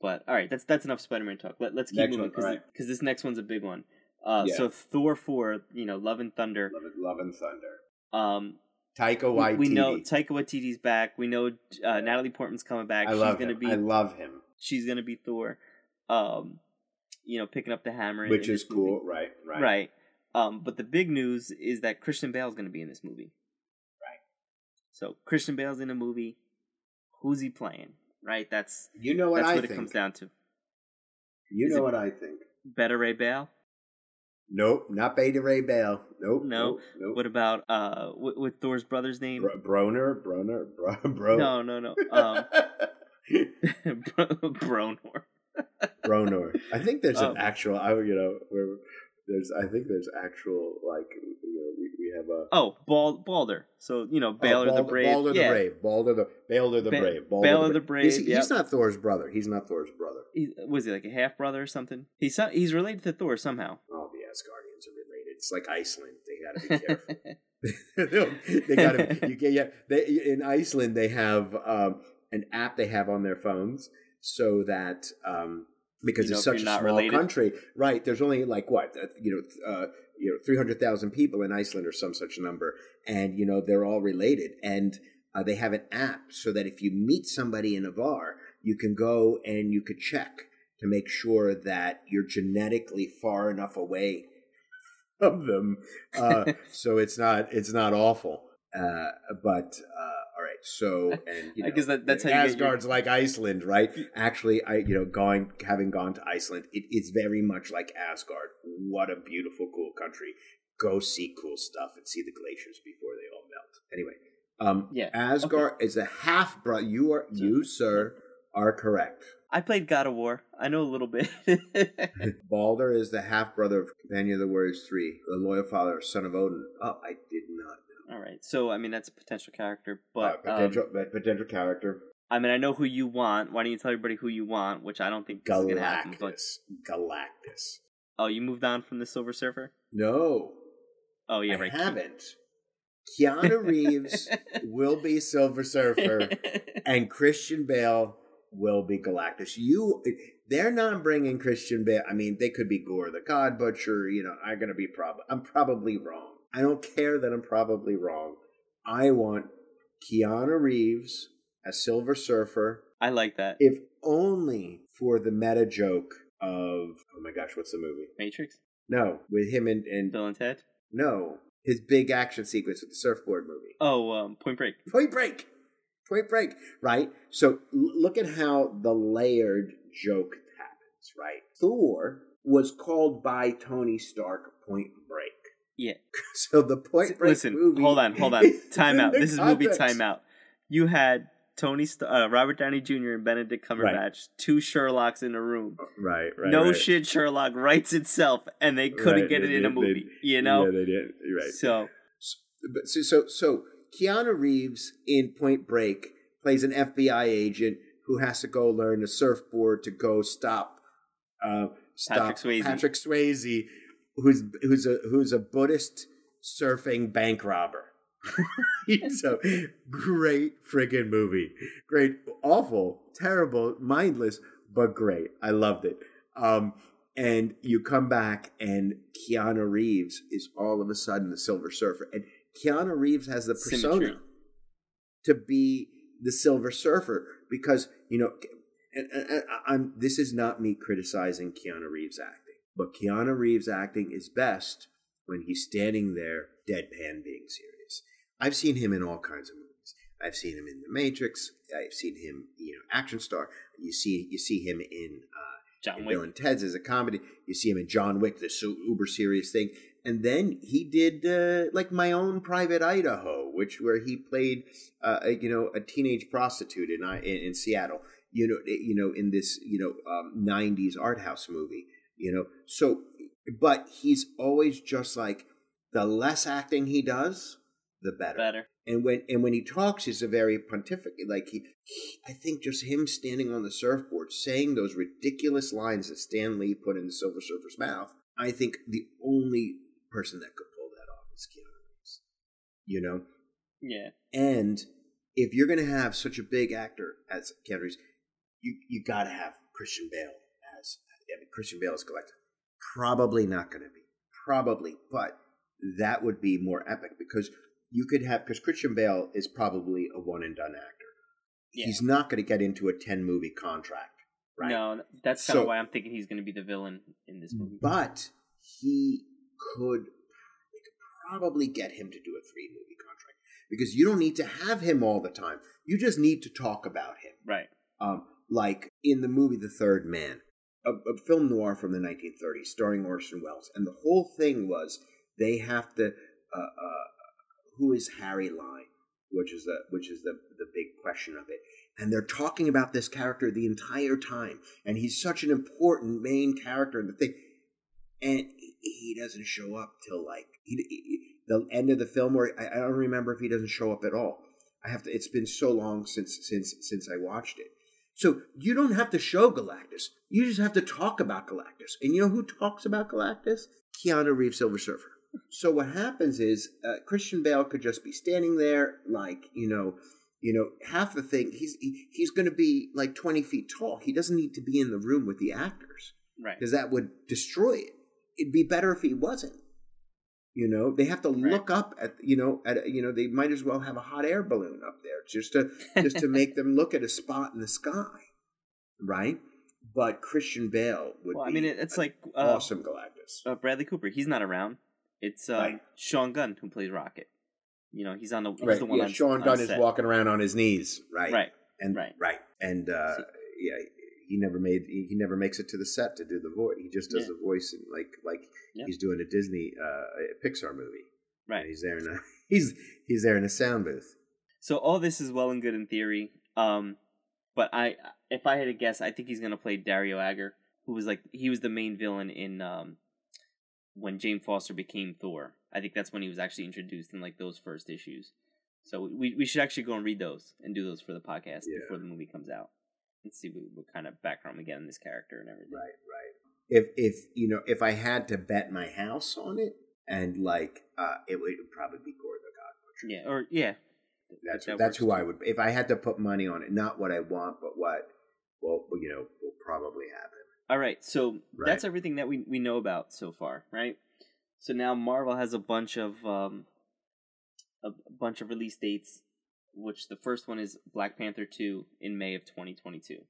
But all right, that's that's enough Spider-Man talk. Let, let's keep Next moving because alright. this next one's a big one. Uh, Yeah. So Thor four, you know, Love and Thunder. Love, Love and Thunder. Um, Taika we, Waititi. we know Taika Waititi's back. We know uh, Natalie Portman's coming back. I she's love gonna him. be I love him, she's gonna be Thor. Um, you know, picking up the hammer, in- which in is this movie. cool, right? Right. right? Um, but the big news is that Christian Bale's gonna be in this movie. Right. So Christian Bale's in a movie. Who's he playing? Right. That's You know what that's I what think. it comes down to. You Is know what I think. Beta Ray Bale. Nope, not Beta Ray Bale. Nope. No. Nope. nope. What about uh with, with Thor's brother's name? Bro- Broner, Broner, bro, bro. No, no, no. Um, Bronor. Bronor. I think there's Um, an actual. I you know where there's. I think there's actual like you know we, we have a. Oh, Bald Balder. So you know, Balder oh, the Brave. Balder yeah, the Brave. Balder the Balder the Ba- Brave. Balder Balder the Brave, He's, he's yep. not Thor's brother. He's not Thor's brother. He, was he like a half brother or something? He's he's related to Thor somehow. Oh, the Asgardians are related. It's like Iceland. They got to be careful. they got to. You can yeah. They in Iceland they have um, an app they have on their phones so that um, because You know it's such a small related. country, country, right? There's only like what uh, you know, uh, you know, three hundred thousand people in Iceland or some such number, and you know they're all related, and uh, they have an app so that if you meet somebody in a bar, you can go and you could check to make sure that you're genetically far enough away from them, uh, so it's not it's not awful. Uh, but uh, all right, so and you I know, guess that- that's how you get your- Asgard's like Iceland, right? Actually, I you know going having gone to Iceland, it is very much like Asgard. What a beautiful, cool country. Go see cool stuff and see the glaciers before they all melt. Anyway, um, Yeah, Asgard is a half brother. You are you, sir, are correct. I played God of War. I know a little bit. Balder is the half brother of Companion of the Warriors Three, the loyal father, son of Odin. Oh, I did not know. All right, so I mean that's a potential character, Uh, but um, potential potential character I mean I know who you want. Why don't you tell everybody who you want? Which I don't think this is gonna happen. But Galactus. Galactus. oh, you moved on from the Silver Surfer. No, Oh yeah, I right. haven't. Keanu Reeves will be Silver Surfer, and Christian Bale will be Galactus. You, they're not bringing Christian Bale. I mean, they could be Gorr the God Butcher. You know, I'm gonna be prob. I'm probably wrong. I don't care that I'm probably wrong. I want Keanu Reeves as Silver Surfer, I like that. if only for the meta joke of oh my gosh, what's the movie? Matrix, No, with him and and Bill and Ted. no, his big action sequence with the surfboard movie. Oh, um, Point Break. Point Break. Point Break. Right? So look at how the layered joke happens, right? Thor was called by Tony Stark Point Break. Yeah. So the Point Break Listen, movie. hold on, hold on. Time out. This is movie context. time out. You had Tony, St- uh, Robert Downey Jr. and Benedict Cumberbatch, two Sherlocks in a room. Right, right. no right. shit, Sherlock writes itself, and they couldn't Right, get they it in a did, they- movie. you know, Yeah, they did. Right. so But so, so so Keanu Reeves in Point Break plays an FBI agent who has to go learn a surfboard to go stop uh stop Patrick Swayze. Patrick Swayze who's who's a who's a Buddhist surfing bank robber. so great friggin' movie. Great, awful, terrible, mindless, but great. I loved it. Um, and you come back and Keanu Reeves is all of a sudden the Silver Surfer, and Keanu Reeves has the persona Symmetry. to be the Silver Surfer because you know, and, and, and I'm this is not me criticizing Keanu Reeves acting, but Keanu Reeves acting is best when he's standing there deadpan being serious. I've seen him in all kinds of movies. I've seen him in The Matrix. I've seen him, you know, action star. You see, you see him in uh, John Wick. Bill and Ted's as a comedy. You see him in John Wick, this uber serious thing. And then he did uh, like my own private Idaho, which where he played, uh, a, you know, a teenage prostitute in, in, in Seattle. You know, you know, in this you know um, '90s art house movie. You know, so but he's always just like the less acting he does, the better. Better. And when and when he talks, he's a very pontificate. Like he, he, I think just him standing on the surfboard saying those ridiculous lines that Stan Lee put in the Silver Surfer's mouth. I think the only person that could pull that off is Keanu Reeves. You know. Yeah. And if you're going to have such a big actor as Keanu Reeves, you you got to have Christian Bale as I mean, Christian Bale as Galactus. Probably not going to be. Probably, but that would be more epic because you could have because Christian Bale is probably a one and done actor. Yeah. He's not going to get into a ten movie contract, right? No, that's kind so, of why I'm thinking he's going to be the villain in this movie. But he could, they could probably get him to do a three movie contract because you don't need to have him all the time. You just need to talk about him, right? Um, like in the movie The Third Man, a, a film noir from the 1930s, starring Orson Welles, and the whole thing was they have to. Uh, uh, who is Harry Lime, which is the which is the the big question of it. And they're talking about this character the entire time, and he's such an important main character in the thing, and he doesn't show up till like he, he, the end of the film, where I, I don't remember if he doesn't show up at all. I have to. It's been so long since since since I watched it. So you don't have to show Galactus. You just have to talk about Galactus. And you know who talks about Galactus? Keanu Reeves, Silver Surfer. So what happens is uh, Christian Bale could just be standing there, like you know, you know, half the thing he's he, he's going to be like twenty feet tall. He doesn't need to be in the room with the actors, right? Because that would destroy it. It'd be better if he wasn't. You know, they have to right. look up at you know at you know they might as well have a hot air balloon up there just to just to make them look at a spot in the sky, right? But Christian Bale would. Well, I mean, it's like uh, awesome Galactus. Uh, Bradley Cooper, he's not around. It's um, right. Sean Gunn who plays Rocket. You know, he's on the he's right. the one yeah, on, Sean Gunn is walking around on his knees, right? Right. And right. Right. And uh, so, yeah, he never made he never makes it to the set to do the voice. He just does yeah. the voice and like like yeah. he's doing a Disney uh, a Pixar movie. Right. And he's there in a he's he's there in a sound booth. So all this is well and good in theory. Um, but I if I had to guess, I think he's gonna play Dario Agger, who was like he was the main villain in um when Jane Foster became Thor. I think that's when he was actually introduced in like those first issues. So we we should actually go and read those and do those for the podcast yeah. before the movie comes out and see what, what kind of background we get in this character and everything. Right, right. If if you know if I had to bet my house on it, and like uh, it would probably be Gorr the God Butcher. Yeah, or yeah. That's that that's who too. I would if I had to put money on it. Not what I want, but what well you know will probably happen. All right, so right. that's everything that we we know about so far, right? So now Marvel has a bunch of um, a bunch of release dates, which the first one is Black Panther two in May of twenty twenty two,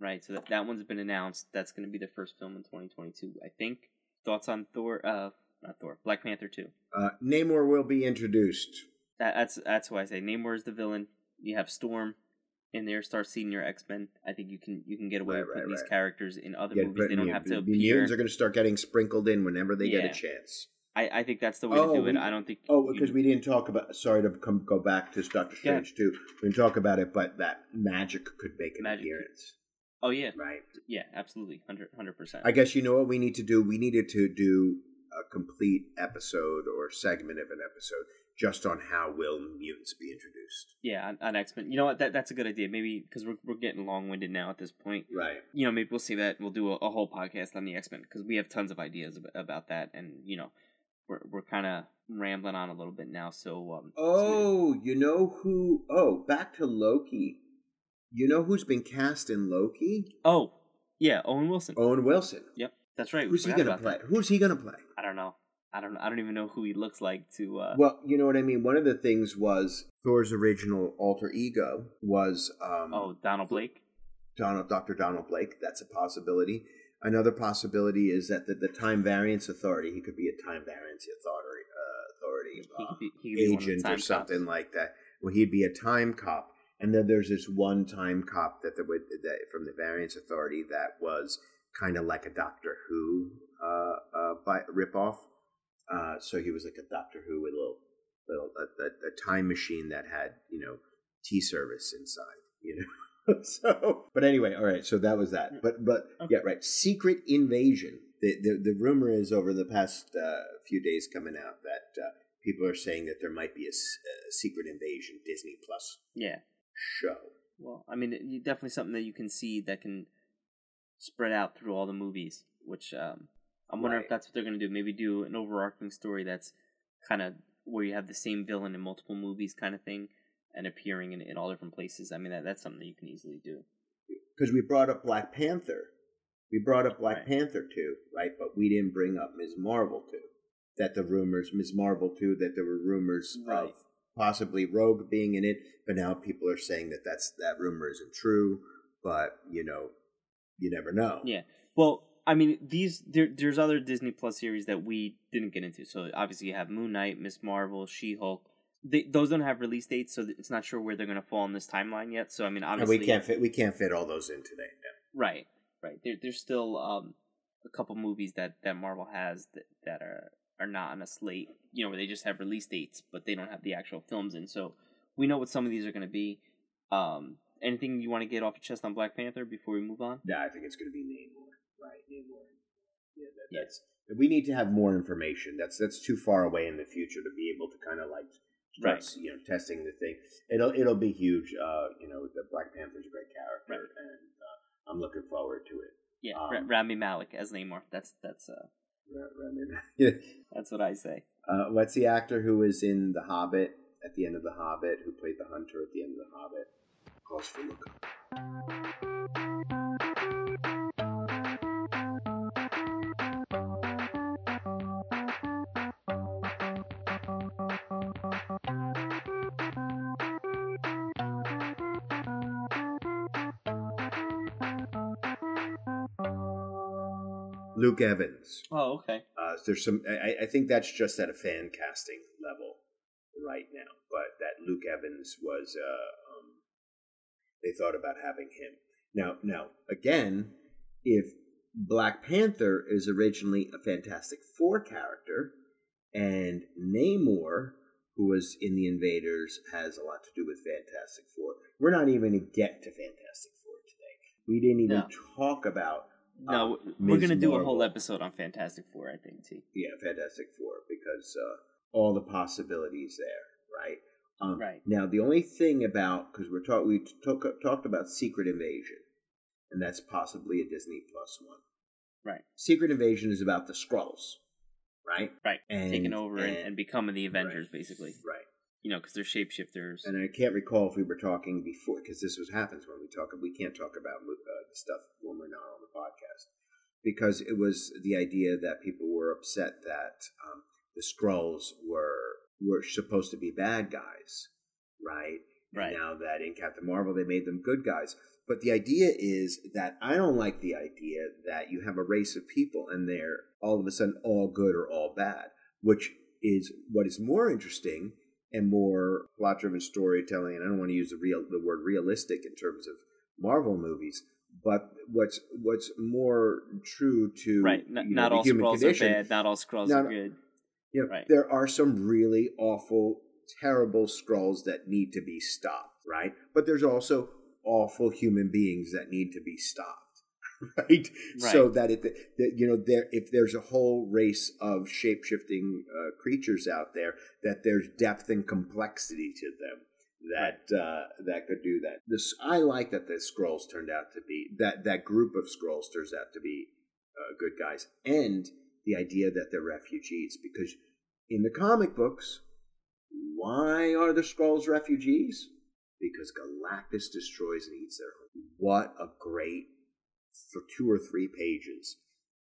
right? So that that one's been announced. That's going to be the first film in twenty twenty two, I think. Thoughts on Thor? Uh, not Thor. Black Panther two. Uh, Namor will be introduced. That, that's that's why I say Namor is the villain. You have Storm, in there start seeing your X Men, I think you can you can get away right, with putting right, these right. characters in other yeah, movies. They don't have to. The appear. mutants are going to start getting sprinkled in whenever they yeah. get a chance. I, I think that's the way oh, to do it. I don't think. Oh, because we didn't talk about. Sorry to come go back to Doctor Strange yeah. too. We didn't talk about it, but that Magik could make an Magik. appearance. Oh yeah, right. Yeah, absolutely, hundred percent. I guess you know what we need to do. We needed to do a complete episode or segment of an episode just on how will mutants be introduced. Yeah, on, on X Men. You know what? That that's a good idea. Maybe because we're we're getting long winded now at this point. Right. You know, maybe we'll see that we'll do a, a whole podcast on the X Men because we have tons of ideas about, about that, and you know, we're we're kind of rambling on a little bit now. So um, Oh, you know who? Oh, back to Loki. You know who's been cast in Loki? oh yeah, Owen Wilson. Owen Wilson. Yep, that's right. Who's he gonna play? that. Who's he gonna play? I don't know. I don't. I don't even know who he looks like. To uh, Well, you know what I mean. One of the things was Thor's original alter ego was um, oh Donald Blake. Donald, Dr. Donald Blake. That's a possibility. Another possibility is that the, the time variance authority. He could be a time variance authority, uh, authority uh, he could be one of the agent or something cops. like that. Well, he'd be a time cop, and then there's this one time cop that the that from the variance authority that was kind of like a Doctor Who uh, uh, by ripoff. Uh, so he was like a Doctor Who with a little little a, a, a time machine that had you know tea service inside. You know. so, but anyway, all right. So that was that. But but Okay. yeah, right. Secret invasion. The the, the rumor is over the past uh, few days coming out that uh, people are saying that there might be a secret invasion Disney Plus Yeah. show. Well, I mean, it, definitely something that you can see that can spread out through all the movies. Which um, I'm wondering if that's what they're going to do. Maybe do an overarching story that's kind of where you have the same villain in multiple movies, kind of thing, and appearing in, in all different places. I mean, that, that's something that you can easily do. Because we brought up Black Panther. We brought up Black Right. Panther too, right? But we didn't bring up Ms. Marvel too. That the rumors, Ms. Marvel too, that there were rumors of possibly Rogue being in it, but now people are saying that that's that rumor isn't true. But you know, you never know. Yeah. Well, I mean, these there, there's other Disney Plus series that we didn't get into. So obviously you have Moon Knight, Miss Marvel, She Hulk. They, those don't have release dates, so it's not sure where they're going to fall in this timeline yet. So I mean, And obviously we can't fit. We can't fit all those in today. no. Right, right. There, there's still um a couple movies that that Marvel has that that are are not on a slate. You know, where they just have release dates, but they don't have the actual films in. So we know what some of these are going to be. Um, anything you want to get off your chest on Black Panther before we move on? Yeah, I think it's going to be Namor, right? Namor. Yeah, that, Yeah. that's. We need to have more information. That's that's too far away in the future to be able to kind of like Right. you know, testing the thing. It'll it'll be huge. Uh, you know, the Black Panther's a great character, Right. and uh, I'm looking forward to it. Yeah, Um, Ra- Rami Malek as Namor. That's that's uh Ra- Ra- that's what I say. Uh, what's the actor who was in The Hobbit at the end of The Hobbit? Who played the hunter at the end of The Hobbit? Calls for look Luke Evans. Oh, okay. Uh, there's some. I, I think that's just at a fan casting level right now. But that Luke Evans was. Uh, um, they thought about having him. Now, now again, if Black Panther is originally a Fantastic Four character, and Namor, who was in the Invaders, has a lot to do with Fantastic Four. We're not even going to get to Fantastic Four today. We didn't even No. talk about No, uh, we're gonna do a whole episode on Fantastic Four. I think too. yeah, Fantastic Four because uh, all the possibilities there, right? Um, Right. Now, the only thing about because we're talk we talk, talked about Secret Invasion, and that's possibly a Disney Plus one. Right. Secret Invasion is about the Skrulls, right? Right. And, Taking over and, and- and becoming the Avengers, right, basically. Right. You know, because they're shapeshifters. And I can't recall if we were talking before because this was happens when we talk. We can't talk about uh, the stuff when we're not on the podcast because it was the idea that people were upset that um, the Skrulls were were supposed to be bad guys, right? Right. And now that in Captain Marvel they made them good guys. But the idea is that I don't like the idea that you have a race of people and they're all of a sudden all good or all bad, which is what is more interesting and more plot driven storytelling. And I don't want to use the real the word realistic in terms of Marvel movies, but what's what's more true to right. N- you know, not all Skrulls are bad. Not all Skrulls are good. you know, Right. there are some really awful, terrible Skrulls that need to be stopped, right? But there's also awful human beings that need to be stopped, right? So that it, that you know, there if there's a whole race of shape shifting uh, creatures out there, that there's depth and complexity to them. That uh, that could do that. This I like that the Skrulls turned out to be that that group of Skrulls turns out to be uh, good guys, and the idea that they're refugees because in the comic books, why are the Skrulls refugees? Because Galactus destroys and eats their home. What a great for two or three pages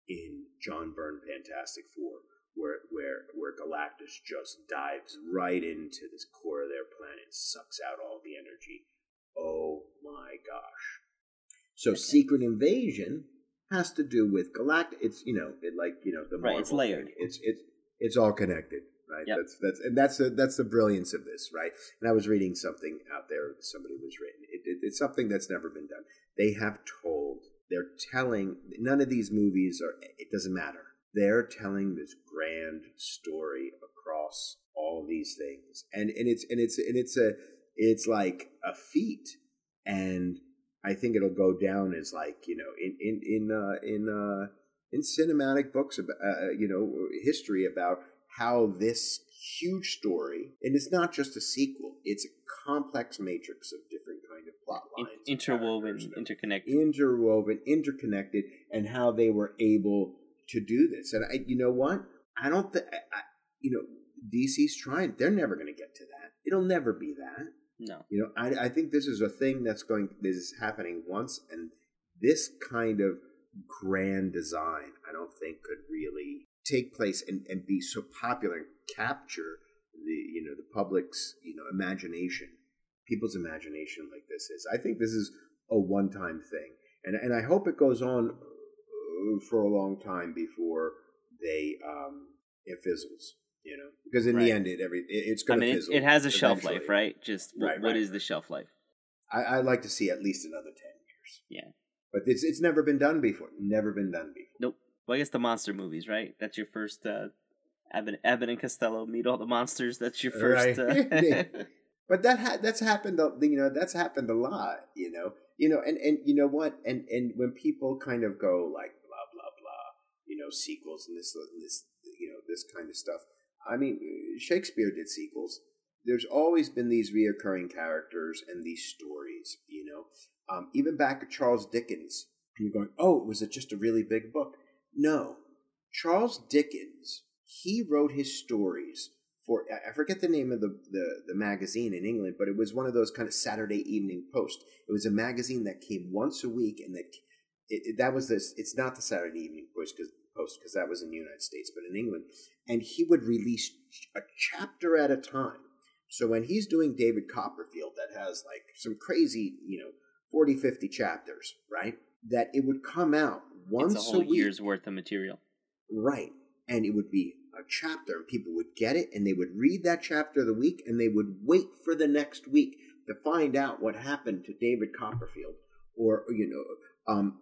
in John Byrne Fantastic Four, where where where Galactus just dives right into this core of their planet, sucks out all the energy. Oh my gosh! So Secret Invasion has to do with Galactus. It's you know it like you know the right. It's layered. Thing. It's it's it's all connected right? Yep. That's that's and that's the that's the brilliance of this, right? And I was reading something out there. Somebody was written. It, it, it's something that's never been done. They have told. They're telling. None of these movies are. It doesn't matter. They're telling this grand story across all these things, and and it's and it's and it's a it's like a feat, and I think it'll go down as like you know in in in uh, in uh, in cinematic books about uh, you know history about how this huge story, and it's not just a sequel; it's a complex matrix of different kind of plot lines, interwoven, interconnected, interwoven, interconnected, and how they were able to do this. And I, you know what? I don't think, you know, DC's trying. They're never going to get to that. It'll never be that. No. You know, I, I think this is a thing that's going. This is happening once, and this kind of grand design, I don't think could really take place and, and be so popular and capture the you know the public's you know imagination people's imagination like this is. I think this is a one time thing. And and i hope it goes on uh, for a long time before they um it fizzles you know? Because in right. the end it every it, it's going to I mean, fizzle it has a shelf life right? Just right, what right. is the shelf life? I, i'd like to see at least another 10 years. Yeah. But it's it's never been done before never been done before. Nope well, I guess the monster movies, right? That's your first. Uh, Abbott, Abbott and Costello meet all the monsters. That's your first. Right. Uh... but that ha- that's happened. You know, that's happened a lot. You know, you know, and and you know what? And and when people kind of go like blah blah blah, you know, sequels and this and this, you know, this kind of stuff. I mean, Shakespeare did sequels. There's always been these reoccurring characters and these stories. You know, um, even back at Charles Dickens, you're going, oh, was it just a really big book? No. Charles Dickens, he wrote his stories for, I forget the name of the, the, the magazine in England, but it was one of those kind of Saturday Evening Post. It was a magazine that came once a week, and that it, it, that was this. It's not the Saturday Evening Post because Post because that was in the United States, but in England, and he would release a chapter at a time. So when he's doing David Copperfield, that has like some crazy, you know, 40, 50 chapters, right? That it would come out once it's a whole a week. year's worth of material. Right. And it would be a chapter, and people would get it, and they would read that chapter of the week, and they would wait for the next week to find out what happened to David Copperfield or, you know, um,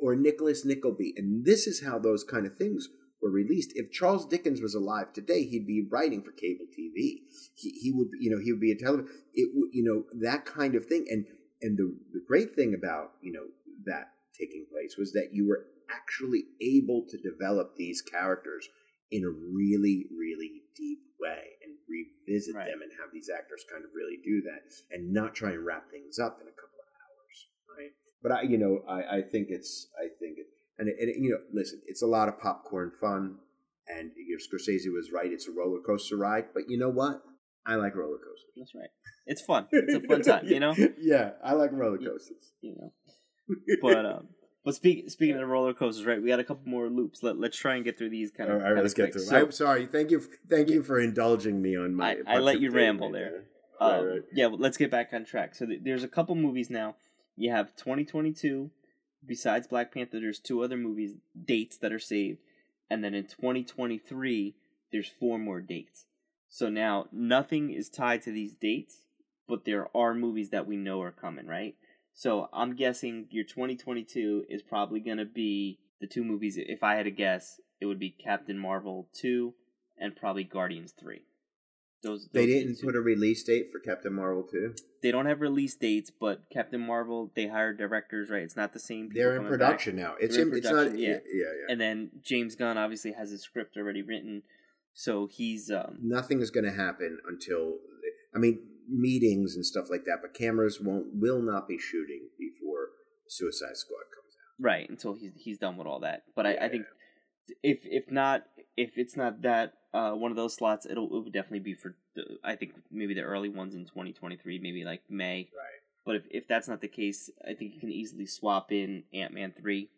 or, or Nicholas Nickleby. And this is how those kind of things were released. If Charles Dickens was alive today, he'd be writing for cable TV. He, he would, you know, he would be a television. It, you know, that kind of thing. And and the the great thing about you know that taking place was that you were actually able to develop these characters in a really, really deep way and revisit right. them and have these actors kind of really do that and not try and wrap things up in a couple of hours, right? But I, you know, I, I think it's, I think it, and, it, and it, you know, listen, it's a lot of popcorn fun, and you know, Scorsese was right; it's a roller coaster ride. But you know what? I like roller coasters. That's right. It's fun. It's a fun time. You know. yeah, I like roller coasters. You, you know but um, but speak, speaking of roller coasters, right? We got a couple more loops. Let Let's try and get through these kind of. All right, let's quick. get through. So, I'm sorry. Thank you. Thank you for indulging me on my. I, I let you ramble there. Um, right, right. Yeah, well, let's get back on track. So th- there's a couple movies now. You have 2022. Besides Black Panther, there's two other movies dates that are saved, and then in 2023 there's four more dates. So now nothing is tied to these dates, but there are movies that we know are coming, right? So I'm guessing your 2022 is probably going to be the two movies. If I had to guess, it would be Captain Marvel 2 and probably Guardians 3. Those, those they didn't put a release date for Captain Marvel 2? They don't have release dates, but Captain Marvel, they hired directors, right? It's not the same thing. They're in production back. now. It's in, in it's not yeah. yeah, yeah. And then James Gunn obviously has his script already written. So he's um nothing is going to happen until I mean meetings and stuff like that, but cameras won't will not be shooting before Suicide Squad comes out. Right until he's he's done with all that. But yeah. I, I think if if not if it's not that uh, one of those slots, it'll it would definitely be for the, I think maybe the early ones in 2023, maybe like May. Right. But if, if that's not the case, I think you can easily swap in Ant Man three.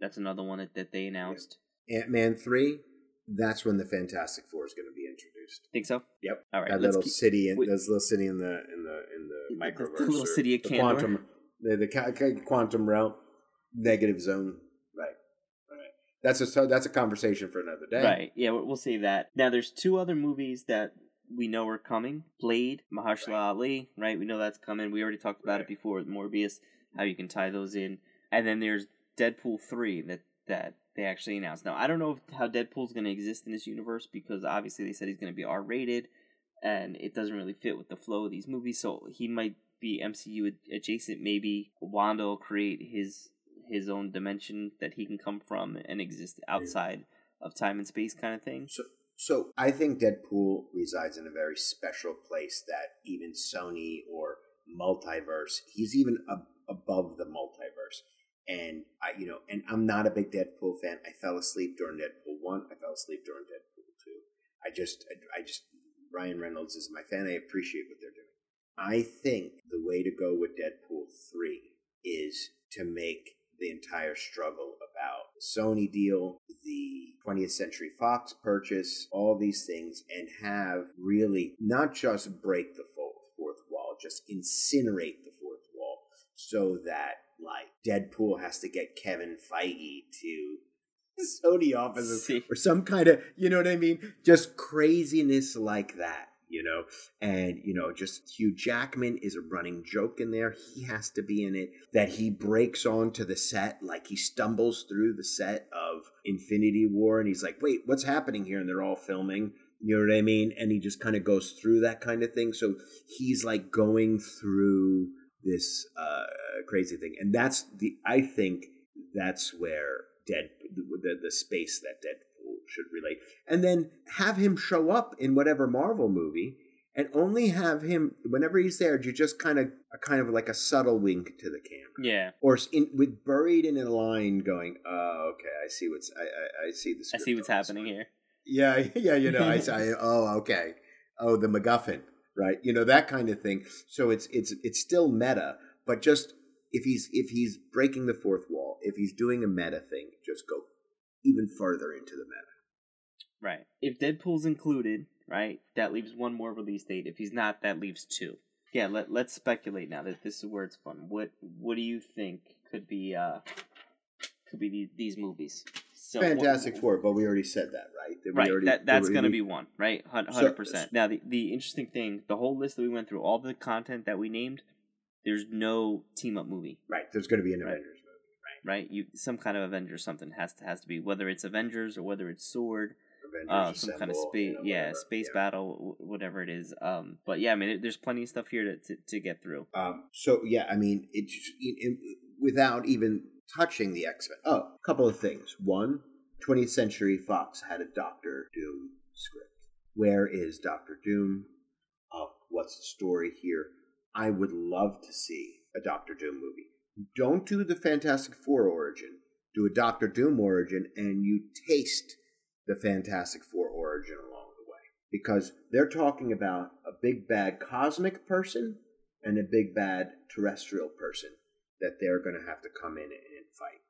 That's another one that, that they announced. Ant Man three. That's when the Fantastic Four is going to be introduced. Think so? Yep. All right. that little keep- city, in, wait. this little city in the in the in the The- the little city of the quantum, the, the quantum realm, negative zone. Right. Right. That's a so that's a conversation for another day. Right. Yeah, we'll we'll save that. Now, there's two other movies that we know are coming. Blade, Mahershala Right. Ali. Right. We know that's coming. We already talked about Right. it before with Morbius. How you can tie those in, and then there's Deadpool three that that they actually announced. Now, I don't know if, how Deadpool's going to exist in this universe because obviously they said he's going to be R rated, and it doesn't really fit with the flow of these movies. So he might be MCU adjacent. Maybe Wanda will create his his own dimension that he can come from and exist outside of time and space, kind of thing. So, so I think Deadpool resides in a very special place that even Sony or multiverse, he's even ab- above the multiverse. And I, you know, and I'm not a big Deadpool fan. I fell asleep during Deadpool one. I fell asleep during Deadpool two. I just, I, I just, Ryan Reynolds is my fan. I appreciate what they're doing. I think the way to go with Deadpool three is to make the entire struggle about the Sony deal, the 20th Century Fox purchase, all these things, and have really not just break the fourth wall, just incinerate the fourth wall so that, like, Deadpool has to get Kevin Feige to Sony offices See. or some kind of, you know what I mean? Just craziness like that. You know, and you know, just Hugh Jackman is a running joke in there. He has to be in it. That he breaks onto the set, like he stumbles through the set of Infinity War, and he's like, "Wait, what's happening here?" And they're all filming. You know what I mean? And he just kind of goes through that kind of thing. So he's like going through this uh, crazy thing, and that's the. I think that's where Dead the, the space that Deadpool should relate, and then have him show up in whatever Marvel movie, and only have him whenever he's there. You just kind of a kind of like a subtle wink to the camera, Yeah, or in, with buried in a line, going, "Oh, okay, I see what's I I, I see the I see what's happening here. Yeah, yeah, you know, I say, oh, okay, oh, the MacGuffin, right? You know that kind of thing. So it's it's it's still meta, but just if he's if he's breaking the fourth wall, if he's doing a meta thing, just go even further into the meta. Right. If Deadpool's included, right, that leaves one more release date. If he's not, that leaves two. Yeah, let let's speculate now that this is where it's fun. What what do you think could be uh could be these, these movies? So what- Fantastic Four, but we already said that, right? We Right, already- that that's we- gonna be one, right? Hundred percent. Now the the interesting thing, the whole list that we went through, all the content that we named, there's no team up movie, right. There's going to be an Right. Avengers movie, right? Right. You some kind of Avengers something has to has to be whether it's Avengers or whether it's Sword, uh, some kind of space, you know, yeah, whatever. space Yeah. battle, whatever it is. Um, but yeah, I mean, it, there's plenty of stuff here to to, to get through. Um, so yeah, I mean, it's it, it without even touching the X Men. Oh, a couple of things. One, 20th Century Fox had a Doctor Doom script. Where is Doctor Doom? Uh, what's the story here? I would love to see a Doctor Doom movie. Don't do the Fantastic Four origin. Do a Doctor Doom origin, and you taste the Fantastic Four origin along the way because they're talking about a big bad cosmic person and a big bad terrestrial person that they're going to have to come in and fight.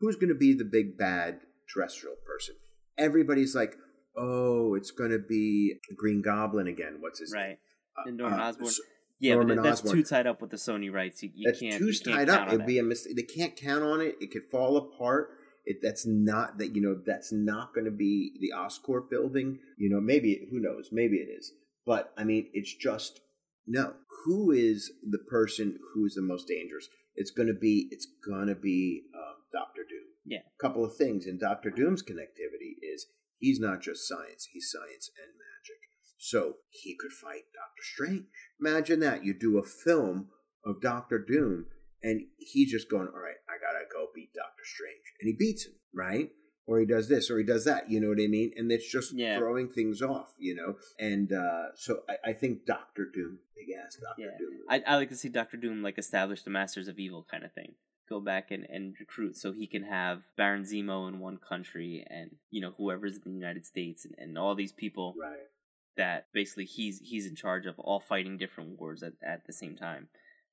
Who's going to be the big bad terrestrial person? Everybody's like, oh, it's going to be Green Goblin again. What's his Right. name? Uh, And Norman uh, Osborn. so- Yeah, Norman but that's Osborn. too tied up with the Sony rights. You, you that's can't. too you tied up. It'd be a mistake. They can't count on it. It could fall apart. It, that's not that you know. That's not going to be the Oscorp building. You know, maybe who knows? Maybe it is. But I mean, it's just no. Who is the person who is the most dangerous? It's going to be. It's going to be um, Doctor Doom. Yeah. A couple of things in Doctor Doom's connectivity is he's not just science. He's science and magic. So he could fight Doctor Strange. Imagine that. You do a film of Doctor Doom, and he's just going, All right, I gotta go beat Doctor Strange. And he beats him, right? Or he does this, or he does that, you know what I mean? And it's just Yeah. throwing things off, you know? And uh, so I, I think Doctor Doom, big ass Doctor Yeah. Doom. I I like to see Doctor Doom like establish the Masters of Evil kind of thing. go back and, and recruit so he can have Baron Zemo in one country and you know whoever's in the United States and, and all these people right. that basically he's he's in charge of all fighting different wars at, at the same time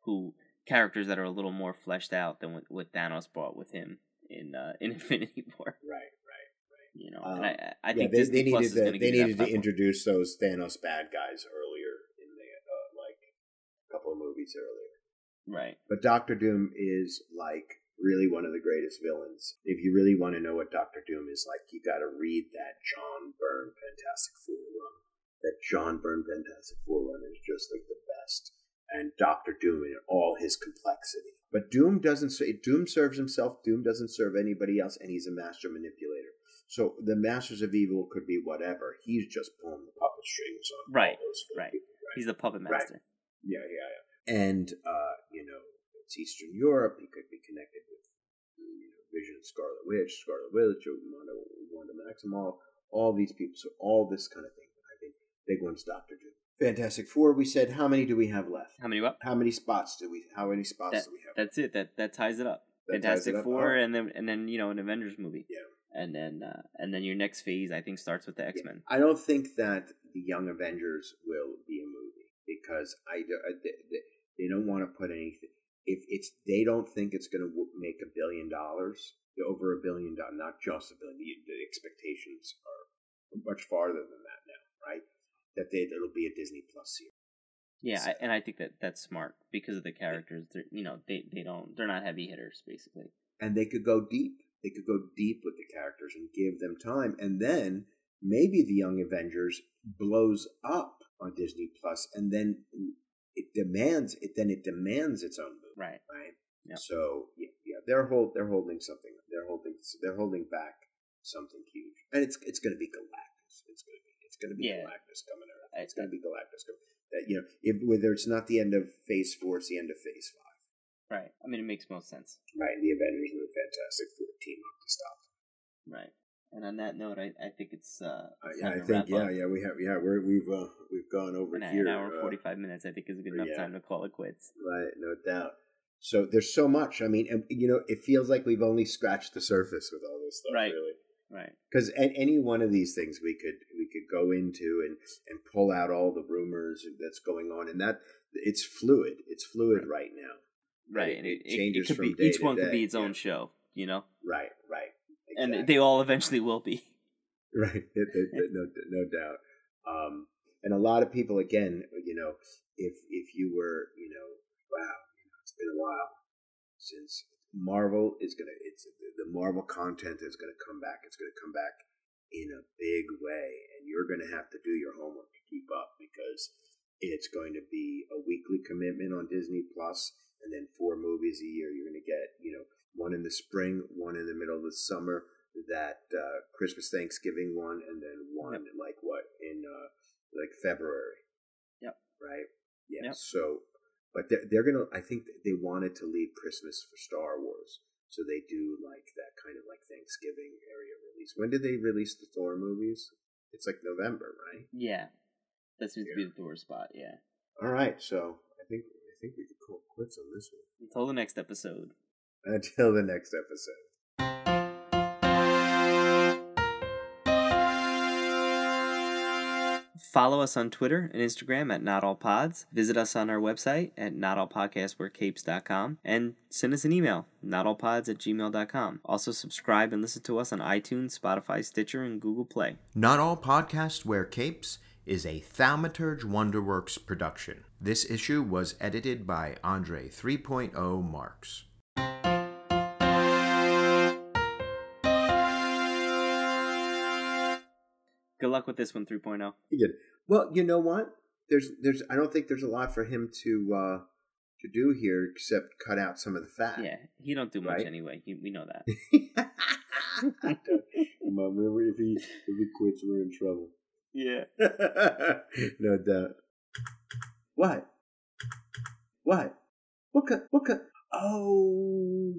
who characters that are a little more fleshed out than what, what Thanos brought with him in uh, in Infinity War Right, right. Right. You know Um, and I, I yeah, think they, Disney they Plus needed is to, they give you that needed to introduce those Thanos bad guys earlier in the uh, like a couple of movies earlier. right But Doctor Doom is like really one of the greatest villains. If you really want to know what Doctor Doom is like, you got to read that John Byrne Fantastic Four run. That John Byrne Fantastic Four run is just like the best. And Doctor Doom in all his complexity. But Doom doesn't say Doom serves himself. Doom doesn't serve anybody else, and he's a master manipulator. So the Masters of Evil could be whatever. He's just pulling the puppet strings on Right, right. people, right? he's the puppet Right. master Yeah, yeah, yeah. And uh, you know, it's Eastern Europe. He could be connected with you know, Vision, Scarlet Witch, Scarlet Witch, Wanda, Wanda Maximoff, all these people. So all this kind of thing. I think big one's Doctor Doom. Fantastic Four. We said how many do we have left? how many what How many spots do we? How many spots That- do we have? that's it that that ties it up That Fantastic it up? Four Oh. and then and then you know an Avengers movie Yeah. and then uh, and then your next phase I think starts with the X Men I don't think that the Young Avengers will be a movie because I they, they, they don't want to put anything. If it's they don't think it's going to make a billion dollars, over a billion dollars, not just a billion. The, the expectations are much farther than that now, right? That they it'll be a Disney Plus series. Yeah, So- I, and I think that that's smart because of the characters. They're you know they they don't they're not heavy hitters basically. and they could go deep. They could go deep with the characters and give them time, and then maybe the Young Avengers blows up on Disney Plus, and then it demands it. Then it demands its own movie, Right. right? Yep. So yeah, yeah, they're hold they're holding something. They're holding they're holding back something huge, and it's it's going to be Galactus. It's going to be going to be Yeah. Galactus coming out. I- It's going to be Galactus coming. That you know, if whether it's not the end of Phase Four, it's the end of Phase Five. Right. I mean, it makes most sense. Right, the Avengers and the Fantastic Four team up to stop. Right. And on that note, I, I think it's uh, Uh, yeah, I think yeah, up. yeah, we have yeah, we're, we've uh, we've gone over An, here. an hour uh, forty five minutes, I think, is a good enough yeah. time to call it quits. right, no doubt. So there's so much. I mean, and, you know, it feels like we've only scratched the surface with all this stuff, Right. really. Right. Because any one of these things we could we could go into and and pull out all the rumors that's going on, and that it's fluid. It's fluid right, now. Right. It- And it it, it, changes could from be day each one could be its yeah. own show, you know, Right, right, and they all eventually will be. right It- it- it- no no doubt um and a lot of people again you know if if you were you know wow you know, it's been a while since marvel is gonna it's the marvel content is gonna come back it's gonna come back in a big way and you're gonna have to do your homework to keep up because it's going to be a weekly commitment on disney plus and then four movies a year you're gonna get you know one in the spring one in the middle of the summer that uh, Christmas Thanksgiving one, and then one like what in uh, like February. Yep. Right. Yeah. Yep. So, but they're they're gonna. I think they wanted to leave Christmas for Star Wars, so they do like that kind of like Thanksgiving area release. When did they release the Thor movies? It's like November, right? Yeah. That seems to be the Thor spot. Yeah. All right. So I think I think we could call it quits on this one Until the next episode. until the next episode. Follow us on Twitter and Instagram at Not All Pods. Visit us on our website at notallpodcastwearcapes.com and send us an email, notallpods at gmail.com. Also, subscribe and listen to us on iTunes, Spotify, Stitcher, and Google Play. Not All Podcasts Wear Capes is a Thaumaturge Wonderworks production. This issue was edited by Andre 3.0 Marks. Good luck with this one, 3.0. He did. Well, you know what? There's there's I don't think there's a lot for him to uh to do here except cut out some of the fat. Yeah, he don't do much Right. anyway. He, we know that. Come remember if he if he quits, we're in trouble. Yeah. no doubt. What? What? What? co- What? co- Oh.